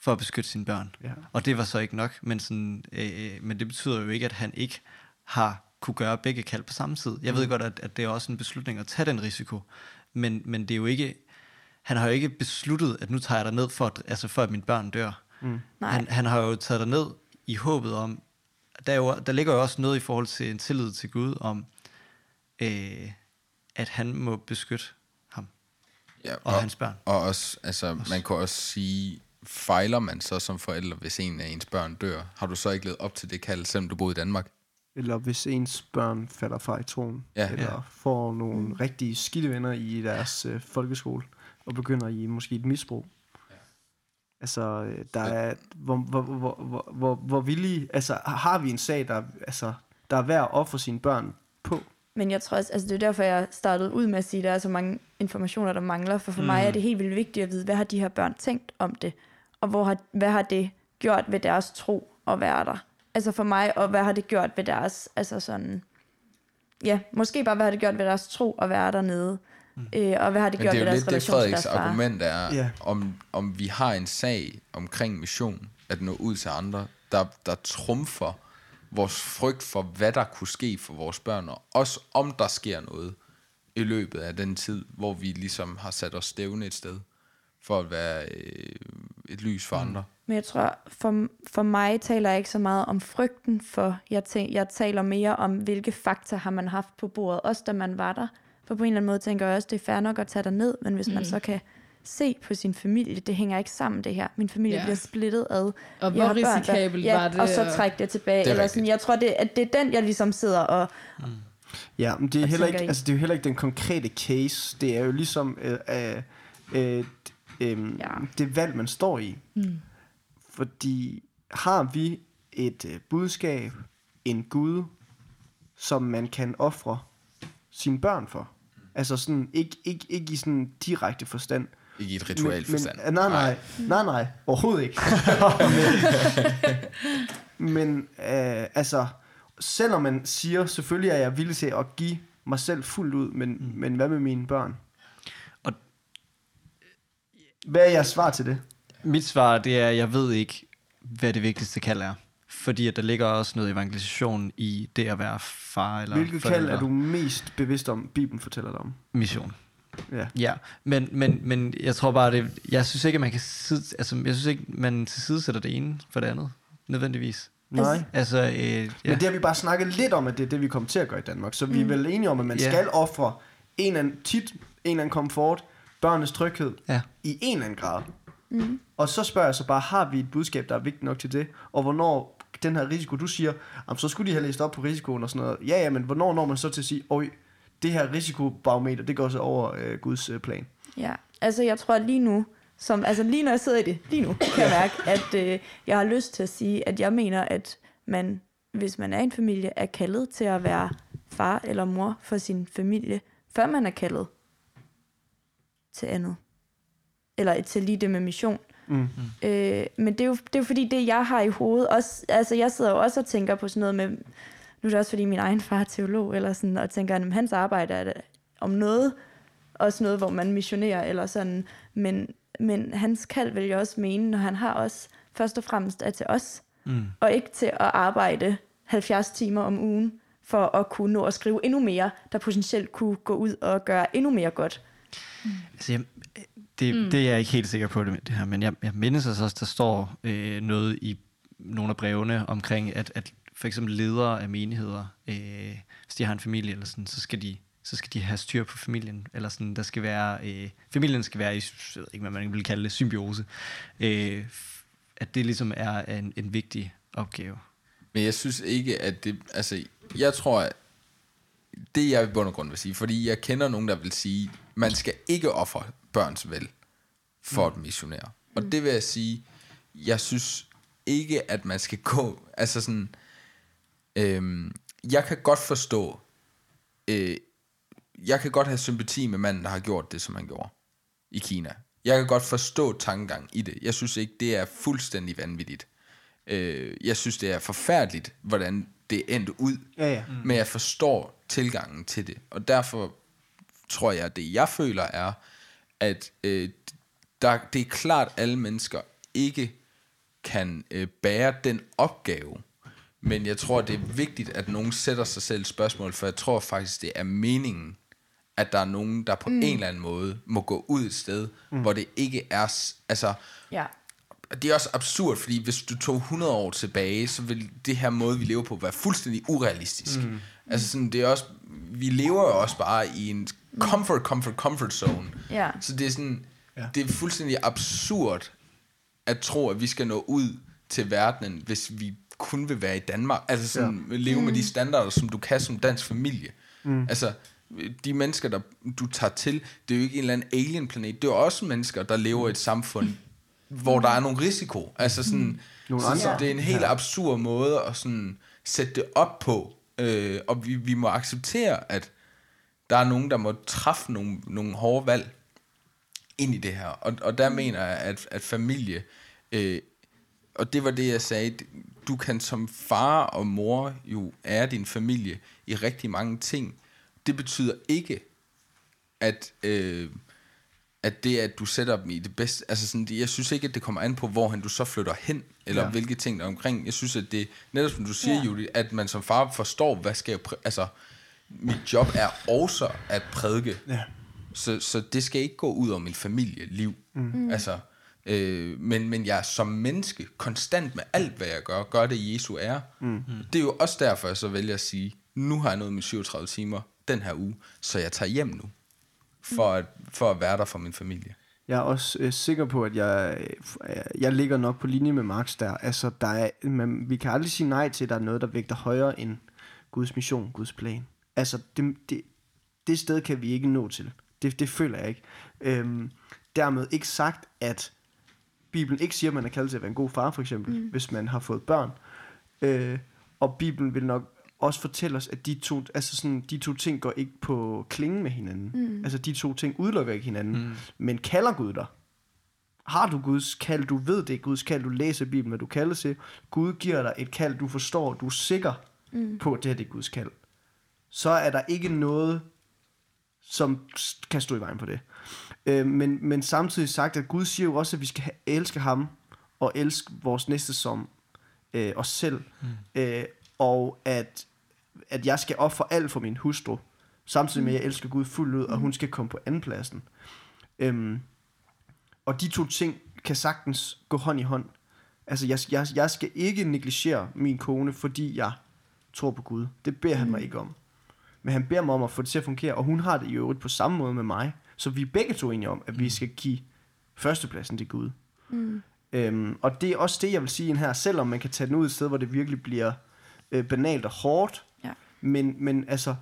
For at beskytte sine børn. Ja. Og det var så ikke nok, men, sådan, øh, men det betyder jo ikke, at han ikke har kunne gøre begge kald på samme tid. Jeg ved godt, at, at det er også en beslutning at tage den risiko, men, men det er jo ikke, han har jo ikke besluttet, at nu tager jeg dig ned for, at, altså for at mine børn dør. Mm. Nej. Han, han har jo taget dig ned i håbet om, der, er jo, der ligger jo også noget i forhold til en tillid til Gud om, øh, at han må beskytte ham Ja, og, og hans børn. Og også, altså, man kan også sige, fejler man så som forældre, hvis en af ens børn dør? Har du så ikke levet op til det kald, selvom du boede i Danmark? Eller hvis ens børn falder fra i troen, Ja. eller Ja. får nogle rigtig skidte venner i deres øh, folkeskole, og begynder i måske et misbrug. Altså, øh, der er, hvor, hvor, hvor, hvor, hvor, hvor villige, altså, har vi en sag, der, altså, der er værd at ofre sine børn på? Men jeg tror også, altså det er derfor, jeg startede ud med at sige, at der er så mange informationer, der mangler. For for mm. mig er det helt vildt vigtigt at vide, hvad har de her børn tænkt om det? Og hvor har, hvad har det gjort ved deres tro at være der? Altså for mig, og hvad har det gjort ved deres, altså sådan, ja, måske bare, hvad har det gjort ved deres tro at være dernede? Mm. Øh, og hvad har det gjort det er ved jo deres lidt det, relation til Frederiks deres far? argument er, Ja. om, om vi har en sag omkring mission, at nå ud til andre, der, der trumfer vores frygt for, hvad der kunne ske for vores børn, og også om der sker noget i løbet af den tid, hvor vi ligesom har sat os stævne et sted, for at være øh, et lys for andre. Men jeg tror, for, for mig taler jeg ikke så meget om frygten for, jeg, tæ, jeg taler mere om, hvilke fakta har man haft på bordet, også da man var der. For på en eller anden måde tænker jeg også, det er fair nok at tage dig ned, men hvis mm. man så kan se på sin familie, det hænger ikke sammen det her. Min familie Ja. bliver splittet ad. Og hvor børn, der- risikabelt ja, var det? Og så trække det tilbage. Det er eller rigtigt. sådan. Jeg tror, det, at det er den, jeg ligesom sidder og... Ja, men det er, heller ikke, altså, det er jo heller ikke den konkrete case. Det er jo ligesom øh, øh, øh, øh, Ja. det valg, man står i. Mm. Fordi har vi et øh, budskab, en Gud, som man kan ofre sine børn for? Altså sådan, ikke, ikke, ikke i sådan direkte forstand. Ikke i et ritualt forstand. Men, nej, nej, nej, nej, overhovedet ikke. men men øh, altså, selvom man siger, selvfølgelig er jeg villig til at give mig selv fuldt ud, men, mm. men hvad med mine børn? Hvad er jeres svar til det? Mit svar, det er, at jeg ved ikke, hvad det vigtigste kald er. Fordi at der ligger også noget evangelisation i det at være far eller Hvilket kald forældre. er du mest bevidst om, Bibelen fortæller dig om? Mission. Ja. Ja, men, men, men jeg tror bare, det, jeg synes ikke, at man kan side, altså, jeg synes ikke, man tilsidesætter det ene for det andet, nødvendigvis. Nej. Altså, øh, ja. Men det har vi bare snakket lidt om, at det er det, vi kommer til at gøre i Danmark. Så vi er vel enige om, at man Ja. skal ofre en eller anden, tit en eller anden komfort, børnenes tryghed, ja. i en eller anden grad. Mm. Og så spørger jeg så bare, har vi et budskab, der er vigtigt nok til det? Og hvornår den her risiko, du siger, jamen, så skulle de have læst op på risikoen og sådan noget. Ja, ja, men hvornår når man så til at sige, oj, det her risikobarometer, det går så over øh, Guds øh, plan. Ja, altså jeg tror lige nu, som, altså lige når jeg sidder i det, lige nu, kan jeg mærke, at øh, jeg har lyst til at sige, at jeg mener, at man, hvis man er en familie, er kaldet til at være far eller mor for sin familie, før man er kaldet til andet. Eller til lige det med mission. Mm. Øh, men det er, jo, det er jo fordi, det jeg har i hovedet, også, altså jeg sidder jo også og tænker på sådan noget med, nu er det også fordi min egen far er teolog, eller sådan, og tænker, at hans arbejde er det om noget, også noget, hvor man missionerer, eller sådan, men, men hans kald vil jeg også mene, når han har også først og fremmest er til os, Mm. og ikke til at arbejde 70 timer om ugen, for at kunne nå at skrive endnu mere, der potentielt kunne gå ud og gøre endnu mere godt. Altså, jeg, det, mm. det er jeg ikke helt sikker på, det, det her, men jeg, jeg mindes altså også, der står øh, noget i nogle af brevene omkring, at, at for eksempel ledere af menigheder, øh, hvis de har en familie eller sådan, så skal de så skal de have styr på familien, eller sådan, der skal være, øh, familien skal være i, jeg ved ikke, hvad man vil kalde det, symbiose. Øh, at det ligesom er en, en vigtig opgave. Men jeg synes ikke, at det... Altså, jeg tror, at det jeg i bund og grund vil sige, fordi jeg kender nogen, der vil sige, man skal ikke ofre børns vel for at missionere. Og det vil jeg sige, jeg synes ikke, at man skal gå... Altså sådan... Øhm, jeg kan godt forstå... Øh, jeg kan godt have sympati med manden, der har gjort det, som han gjorde i Kina. Jeg kan godt forstå tankegang i det. Jeg synes ikke, det er fuldstændig vanvittigt. Øh, jeg synes, det er forfærdeligt, hvordan det endte ud. Ja, ja. Mm. Men jeg forstår tilgangen til det. Og derfor tror jeg, at det jeg føler er, at øh, der, det er klart, at alle mennesker ikke kan øh, bære den opgave. Men jeg tror, det er vigtigt, at nogen sætter sig selv spørgsmål, for jeg tror faktisk, det er meningen, at der er nogen, der på mm. en eller anden måde må gå ud et sted, mm. hvor det ikke er... Altså, Ja. Og det er også absurd, fordi hvis du tog 100 år tilbage, så vil det her måde, vi lever på, være fuldstændig urealistisk. Mm. Altså sådan, det er også, vi lever jo også bare i en comfort, comfort, comfort zone. Ja. Så det er sådan, Ja. det er fuldstændig absurd at tro, at vi skal nå ud til verdenen, hvis vi kun vil være i Danmark. Altså sådan, ja. leve med de standarder, som du kan som dansk familie. Mm. Altså, de mennesker, der du tager til, det er jo ikke en eller anden alien planet. Det er jo også mennesker, der lever i et samfund hvor der er nogle risiko. Altså sådan, Nogle så, så andre. det er en helt absurd måde at sådan sætte det op på. Øh, og vi, vi må acceptere, at der er nogen, der må træffe nogle, nogle hårde valg ind i det her. Og, og der mener jeg, at, at familie, øh, og det var det, jeg sagde, du kan som far og mor jo ære din familie i rigtig mange ting. Det betyder ikke, at, øh, at det, at du sætter dem i det bedste, altså sådan, jeg synes ikke, at det kommer an på, hvor du så flytter hen, eller Ja. hvilke ting der er omkring. Jeg synes, at det, netop som du siger, Ja. Julie, at man som far forstår, hvad skal jeg, præ- altså, mit job er også at prædike. Ja. Så, så det skal ikke gå ud over min familieliv. Mm. Altså, øh, men, men jeg er som menneske konstant med alt, hvad jeg gør, gør det Jesu er. Mm. Det er jo også derfor, jeg så vælger at sige, nu har jeg nået mine 37 timer den her uge, så jeg tager hjem nu, for at, for at være der for min familie. Jeg er også øh, sikker på, at jeg, øh, jeg ligger nok på linje med Max der. Altså, der er, man, vi kan aldrig sige nej til, at der er noget, der vægter højere end Guds mission, Guds plan. Altså, det, det, det sted kan vi ikke nå til. Det, det føler jeg ikke. Øhm, dermed ikke sagt, at Bibelen ikke siger, at man er kaldet til at være en god far, for eksempel, mm. hvis man har fået børn. Øh, og Bibelen vil nok også fortælle os, at de to, altså sådan, de to ting går ikke på klingen med hinanden. Mm. Altså de to ting udelukker ikke hinanden. Mm. Men kalder Gud dig? Har du Guds kald? Du ved det er Guds kald. Du læser Bibelen, hvad du kalder til. Gud giver dig et kald, du forstår. Du er sikker mm. på, at det her det er Guds kald. Så er der ikke noget, som kan stå i vejen for det. Øh, men, men samtidig sagt, at Gud siger jo også, at vi skal elske ham og elske vores næste som øh, os selv. Mm. Øh, og at, at jeg skal for alt for min hustru, samtidig med, at jeg elsker Gud fuldt ud, og hun skal komme på andenpladsen. Øhm, og de to ting kan sagtens gå hånd i hånd. Altså, jeg, jeg, jeg skal ikke negligere min kone, fordi jeg tror på Gud. Det beder han mig ikke om. Men han beder mig om at få det til at fungere, og hun har det i øvrigt på samme måde med mig. Så vi er begge to enige om, at vi skal give førstepladsen til Gud. Mm. Øhm, og det er også det, jeg vil sige her, selvom man kan tage den ud et sted, hvor det virkelig bliver øh, banalt og hårdt. Men, men altså,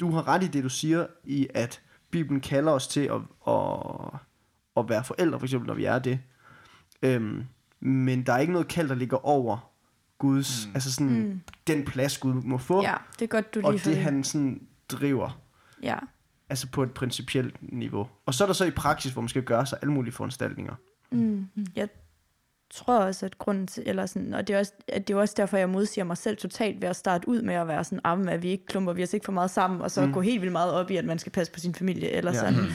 du har ret i det, du siger, i at Bibelen kalder os til at, at, at være forældre, for eksempel, når vi er det. Øhm, men der er ikke noget kald, der ligger over Guds, mm. altså sådan, mm. den plads, Gud må få, Ja, det er godt, du lige og det han sådan driver, Ja. altså på et principielt niveau. Og så er der så i praksis, hvor man skal gøre sig alle mulige foranstaltninger. Mm. Jeg tror også, at grunden til, eller sådan, og det er, også, at det er også derfor, jeg modsiger mig selv totalt ved at starte ud med at være sådan, ah, at vi ikke klumper vi os ikke for meget sammen, og så mm. gå helt vildt meget op i, at man skal passe på sin familie, eller Ja. sådan.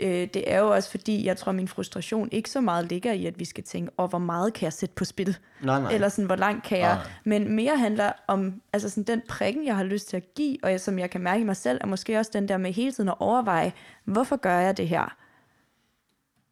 Øh, det er jo også fordi, jeg tror, min frustration ikke så meget ligger i, at vi skal tænke, åh, hvor meget kan jeg sætte på spil? Nej, nej. Eller sådan, hvor langt kan jeg? Nej. Men mere handler om, altså sådan den prikken, jeg har lyst til at give, og jeg, som jeg kan mærke i mig selv, er måske også den der med hele tiden at overveje, hvorfor gør jeg det her?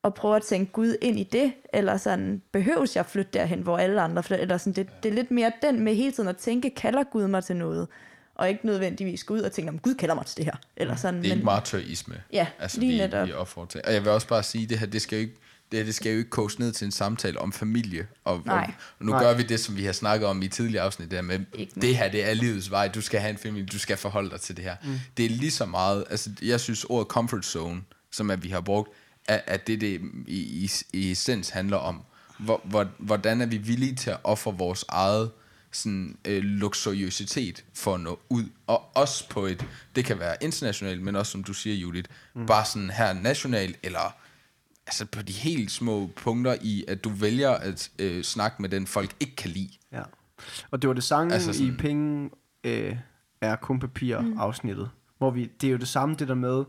Og prøve at tænke Gud ind i det, eller sådan, behøves jeg flytte derhen, hvor alle andre flytter? Eller sådan, det, det er lidt mere den med hele tiden at tænke, kalder Gud mig til noget? Og ikke nødvendigvis gå ud og tænke, om Gud kalder mig til det her. Eller sådan, Det er men, ikke martyrisme, Ja, altså, lige vi, netop. vi opfordrer til. Og jeg vil også bare sige, det her, det skal jo ikke, det, her, det skal jo ikke koges ned til en samtale om familie. Og, og, Nej. og nu Nej. gør vi det, som vi har snakket om i tidligere afsnit, der med, Ikke det her, det er livets vej, du skal have en familie, du skal forholde dig til det her. Mm. Det er lige så meget, altså jeg synes ordet comfort zone, som at vi har brugt, at det, det i, i, i essens handler om. Hvor, hvor, hvordan er vi villige til at ofre vores eget sådan, øh, luksuriøsitet for at nå ud. Og også på et, det kan være internationalt, men også som du siger, Judith, mm. bare sådan her nationalt, eller altså på de helt små punkter i, at du vælger at øh, snakke med den, folk ikke kan lide. Ja. Og det var det samme Altså sådan- i Penge øh, er kun papir afsnittet. Hvor vi, det er jo det samme det der med,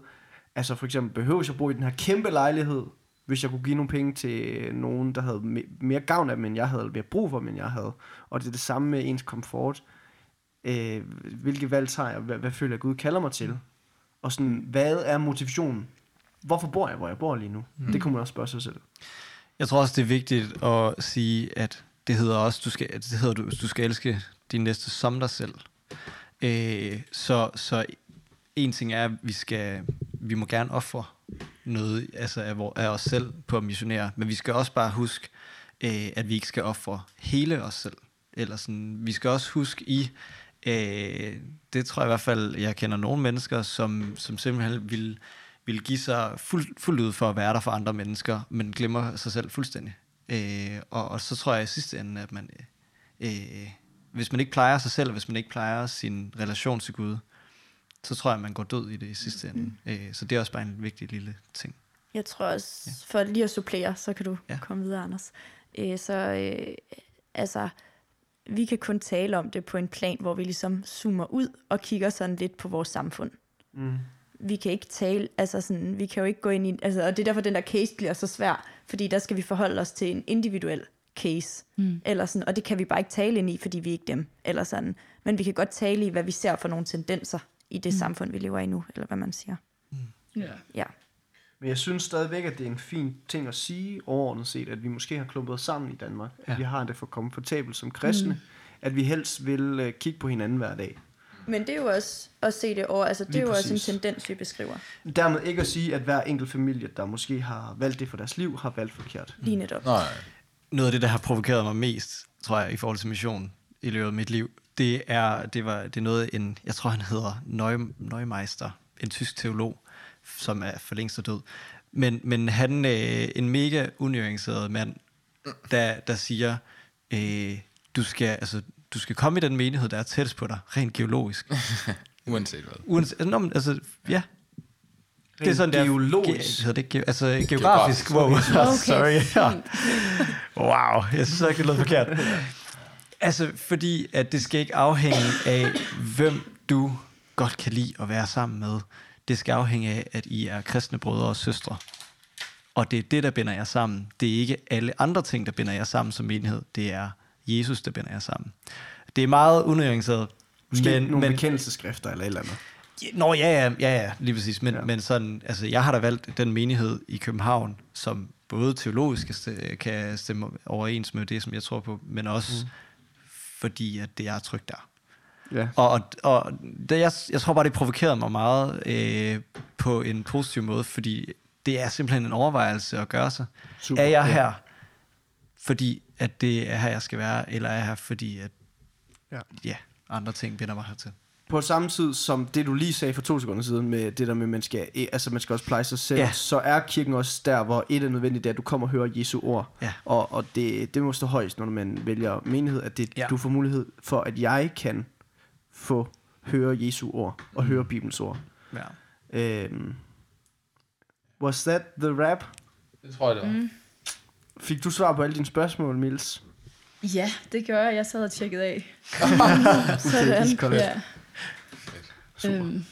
altså for eksempel, behøver jeg bo i den her kæmpe lejlighed, hvis jeg kunne give nogle penge til nogen, der havde me- mere gavn af dem, end jeg havde, eller mere brug for dem, end jeg havde. Og det er det samme med ens komfort. Øh, hvilke valg tager jeg? Hvad, hvad føler jeg, Gud kalder mig til? Og sådan, hvad er motivationen? Hvorfor bor jeg, hvor jeg bor lige nu? Mm. Det kunne man også spørge sig selv. Jeg tror også, det er vigtigt at sige, at det hedder også, du skal, det hedder, du, du skal elske din næste som dig selv. Øh, så, så en ting er, at vi, skal, vi må gerne ofre noget altså af, vor, af os selv på at missionere, men vi skal også bare huske, øh, at vi ikke skal ofre hele os selv. Eller sådan, vi skal også huske i, øh, det tror jeg i hvert fald, jeg kender nogle mennesker, som, som simpelthen vil vil give sig fuld, fuldt ud for at være der for andre mennesker, men glemmer sig selv fuldstændig. Øh, og, og så tror jeg i sidste ende, at man, øh, øh hvis man ikke plejer sig selv, hvis man ikke plejer sin relation til Gud, så tror jeg, at man går død i det i sidste ende. Øh, så det er også bare en vigtig lille ting. Jeg tror også, for lige at supplere, så kan du Ja. ja. komme videre, Anders. Øh, så øh, altså, vi kan kun tale om det på en plan, hvor vi ligesom zoomer ud og kigger sådan lidt på vores samfund. Mm. Vi kan ikke tale, altså sådan, vi kan jo ikke gå ind i, altså, og det er derfor, den der case bliver så svær, fordi der skal vi forholde os til en individuel case, mm. eller sådan, og det kan vi bare ikke tale ind i, fordi vi er ikke dem, eller sådan. Men vi kan godt tale i, hvad vi ser for nogle tendenser i det mm. samfund, vi lever i nu, eller hvad man siger. Ja. Ja. Men jeg synes stadigvæk, at det er en fin ting at sige overordnet set, at vi måske har klumpet os sammen i Danmark. At Ja. vi har det for komfortabelt som kristne. Mm. At vi helst vil uh, kigge på hinanden hver dag. Men det er jo også at se det over, altså det Lige er jo præcis. også en tendens, vi beskriver. Dermed ikke at sige, at hver enkelt familie, der måske har valgt det for deres liv, har valgt forkert. Lige netop. Nej, noget af det, der har provokeret mig mest, tror jeg, i forhold til mission i løbet af mit liv, det er, det var, det er noget, en, jeg tror, han hedder Neu, Neumeister, en tysk teolog, som er for længst død. Men, men han er en mega unuanceret mand, der, der siger, øh, du, skal, altså, du skal komme i den menighed, der er tættest på dig, rent geologisk. uanset hvad. Uanset, altså, nå, men, altså, ja, det er sådan, geologisk. Det hedder det ge- altså geografisk. Wow. Okay, Sorry. Ja. Wow, jeg synes ikke, det lød forkert. Altså, fordi at det skal ikke afhænge af, hvem du godt kan lide at være sammen med. Det skal afhænge af, at I er kristne brødre og søstre. Og det er det, der binder jer sammen. Det er ikke alle andre ting, der binder jer sammen som menighed. Det er Jesus, der binder jer sammen. Det er meget unuanceret. Måske men, nogle men, bekendelseskrifter eller et eller andet. Nå ja, ja, ja, ja lige præcis. Men, Ja. men sådan, altså, jeg har da valgt den menighed i København, som både teologisk kan stemme overens med det, som jeg tror på, men også mm. Fordi, at det er trygt der. Ja. Og, og, og det, jeg, jeg tror bare, det provokerede mig meget øh, på en positiv måde, fordi det er simpelthen en overvejelse at gøre sig. Super, er jeg ja. her, fordi at det er her, jeg skal være, eller er jeg her, fordi at Ja. ja, andre ting binder mig hertil? På samme tid som det, du lige sagde for to sekunder siden, med det der med, at man skal, eh, altså man skal også pleje sig selv, Ja. så er kirken også der, hvor et er nødvendigt, det er, at du kommer og hører Jesu ord. Ja. Og, og det, det må stå højst, når man vælger menighed, at det, ja. Du får mulighed for, at jeg kan få høre Jesu ord og mm. høre Bibelens ord. Ja. Øhm, was that the rap? Det tror jeg, det var. Mm. Fik du svar på alle dine spørgsmål, Mils? ja, det gør jeg. Jeg sad og tjekkede af. Okay, det er korrekt. Ja. Super. Øhm,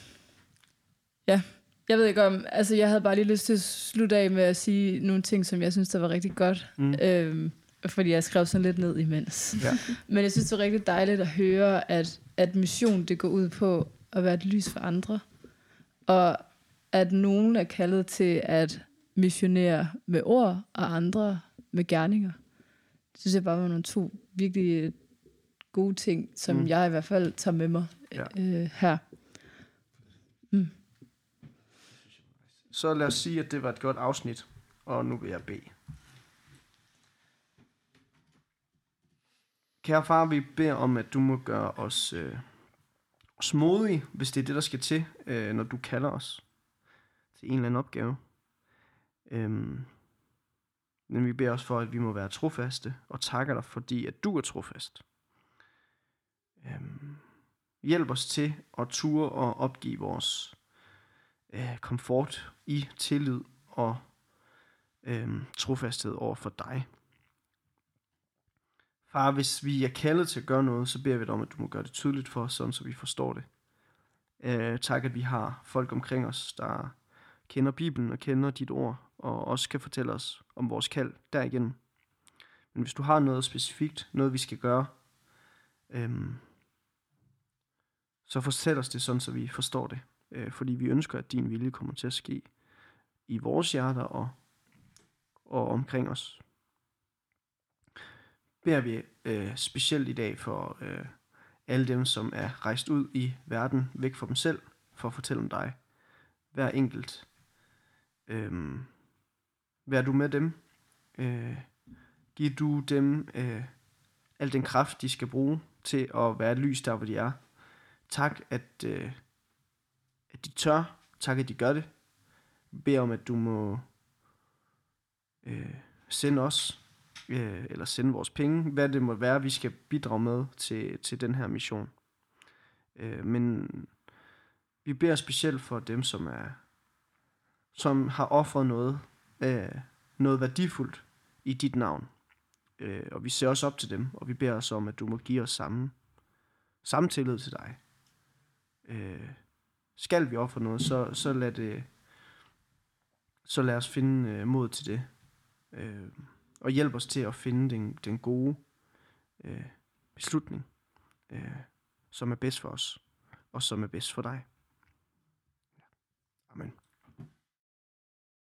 ja, jeg ved ikke om, altså jeg havde bare lige lyst til at slutte af med at sige nogle ting, som jeg synes, der var rigtig godt. Mm. Øhm, fordi jeg skrev sådan lidt ned imens. Ja. Men jeg synes, det var rigtig dejligt at høre, at, at mission det går ud på at være et lys for andre. Og at nogen er kaldet til at missionere med ord, og andre med gerninger. Det synes jeg bare var nogle to virkelig gode ting, som mm. jeg i hvert fald tager med mig Ja. øh, her. Hmm. Så lad os sige, at det var et godt afsnit, og nu vil jeg bede. Kære far, vi beder om, at du må gøre os, øh, smodige, hvis det er det, der skal til, øh, når du kalder os til en eller anden opgave. Øhm, men vi beder også for, at vi må være trofaste, og takker dig, fordi at du er trofast. Øhm, hjælp os til at ture og opgive vores øh, komfort i tillid og øh, trofasthed over for dig. Far, hvis vi er kaldet til at gøre noget, så beder vi dig om, at du må gøre det tydeligt for os, sådan så vi forstår det. Øh, tak, at vi har folk omkring os, der kender Bibelen og kender dit ord, og også kan fortælle os om vores kald derigennem. Men hvis du har noget specifikt, noget vi skal gøre, øhm, så fortæl os det sådan, så vi forstår det øh, fordi vi ønsker, at din vilje kommer til at ske i vores hjerter og, og omkring os. Beder vi øh, specielt i dag for øh, alle dem, som er rejst ud i verden, væk fra dem selv, for at fortælle om dig. Hver enkelt. Øh, vær du med dem. Øh, giv du dem øh, al den kraft, de skal bruge til at være et lys der, hvor de er. Tak, at... Øh, at de tør. Tak, at de gør det. beder om, at du må øh, sende os, øh, eller sende vores penge, hvad det må være, vi skal bidrage med til, til den her mission. Øh, men vi beder specielt for dem, som er som har offret noget, øh, noget værdifuldt i dit navn. Øh, og vi ser også op til dem, og vi beder os om, at du må give os samme, samme tillid til dig. Øh, skal vi ofre noget, så, så lad det, så lad os finde øh, mod til det. Øh, og hjælp os til at finde den, den gode øh, beslutning, øh, som er bedst for os, og som er bedst for dig. Amen.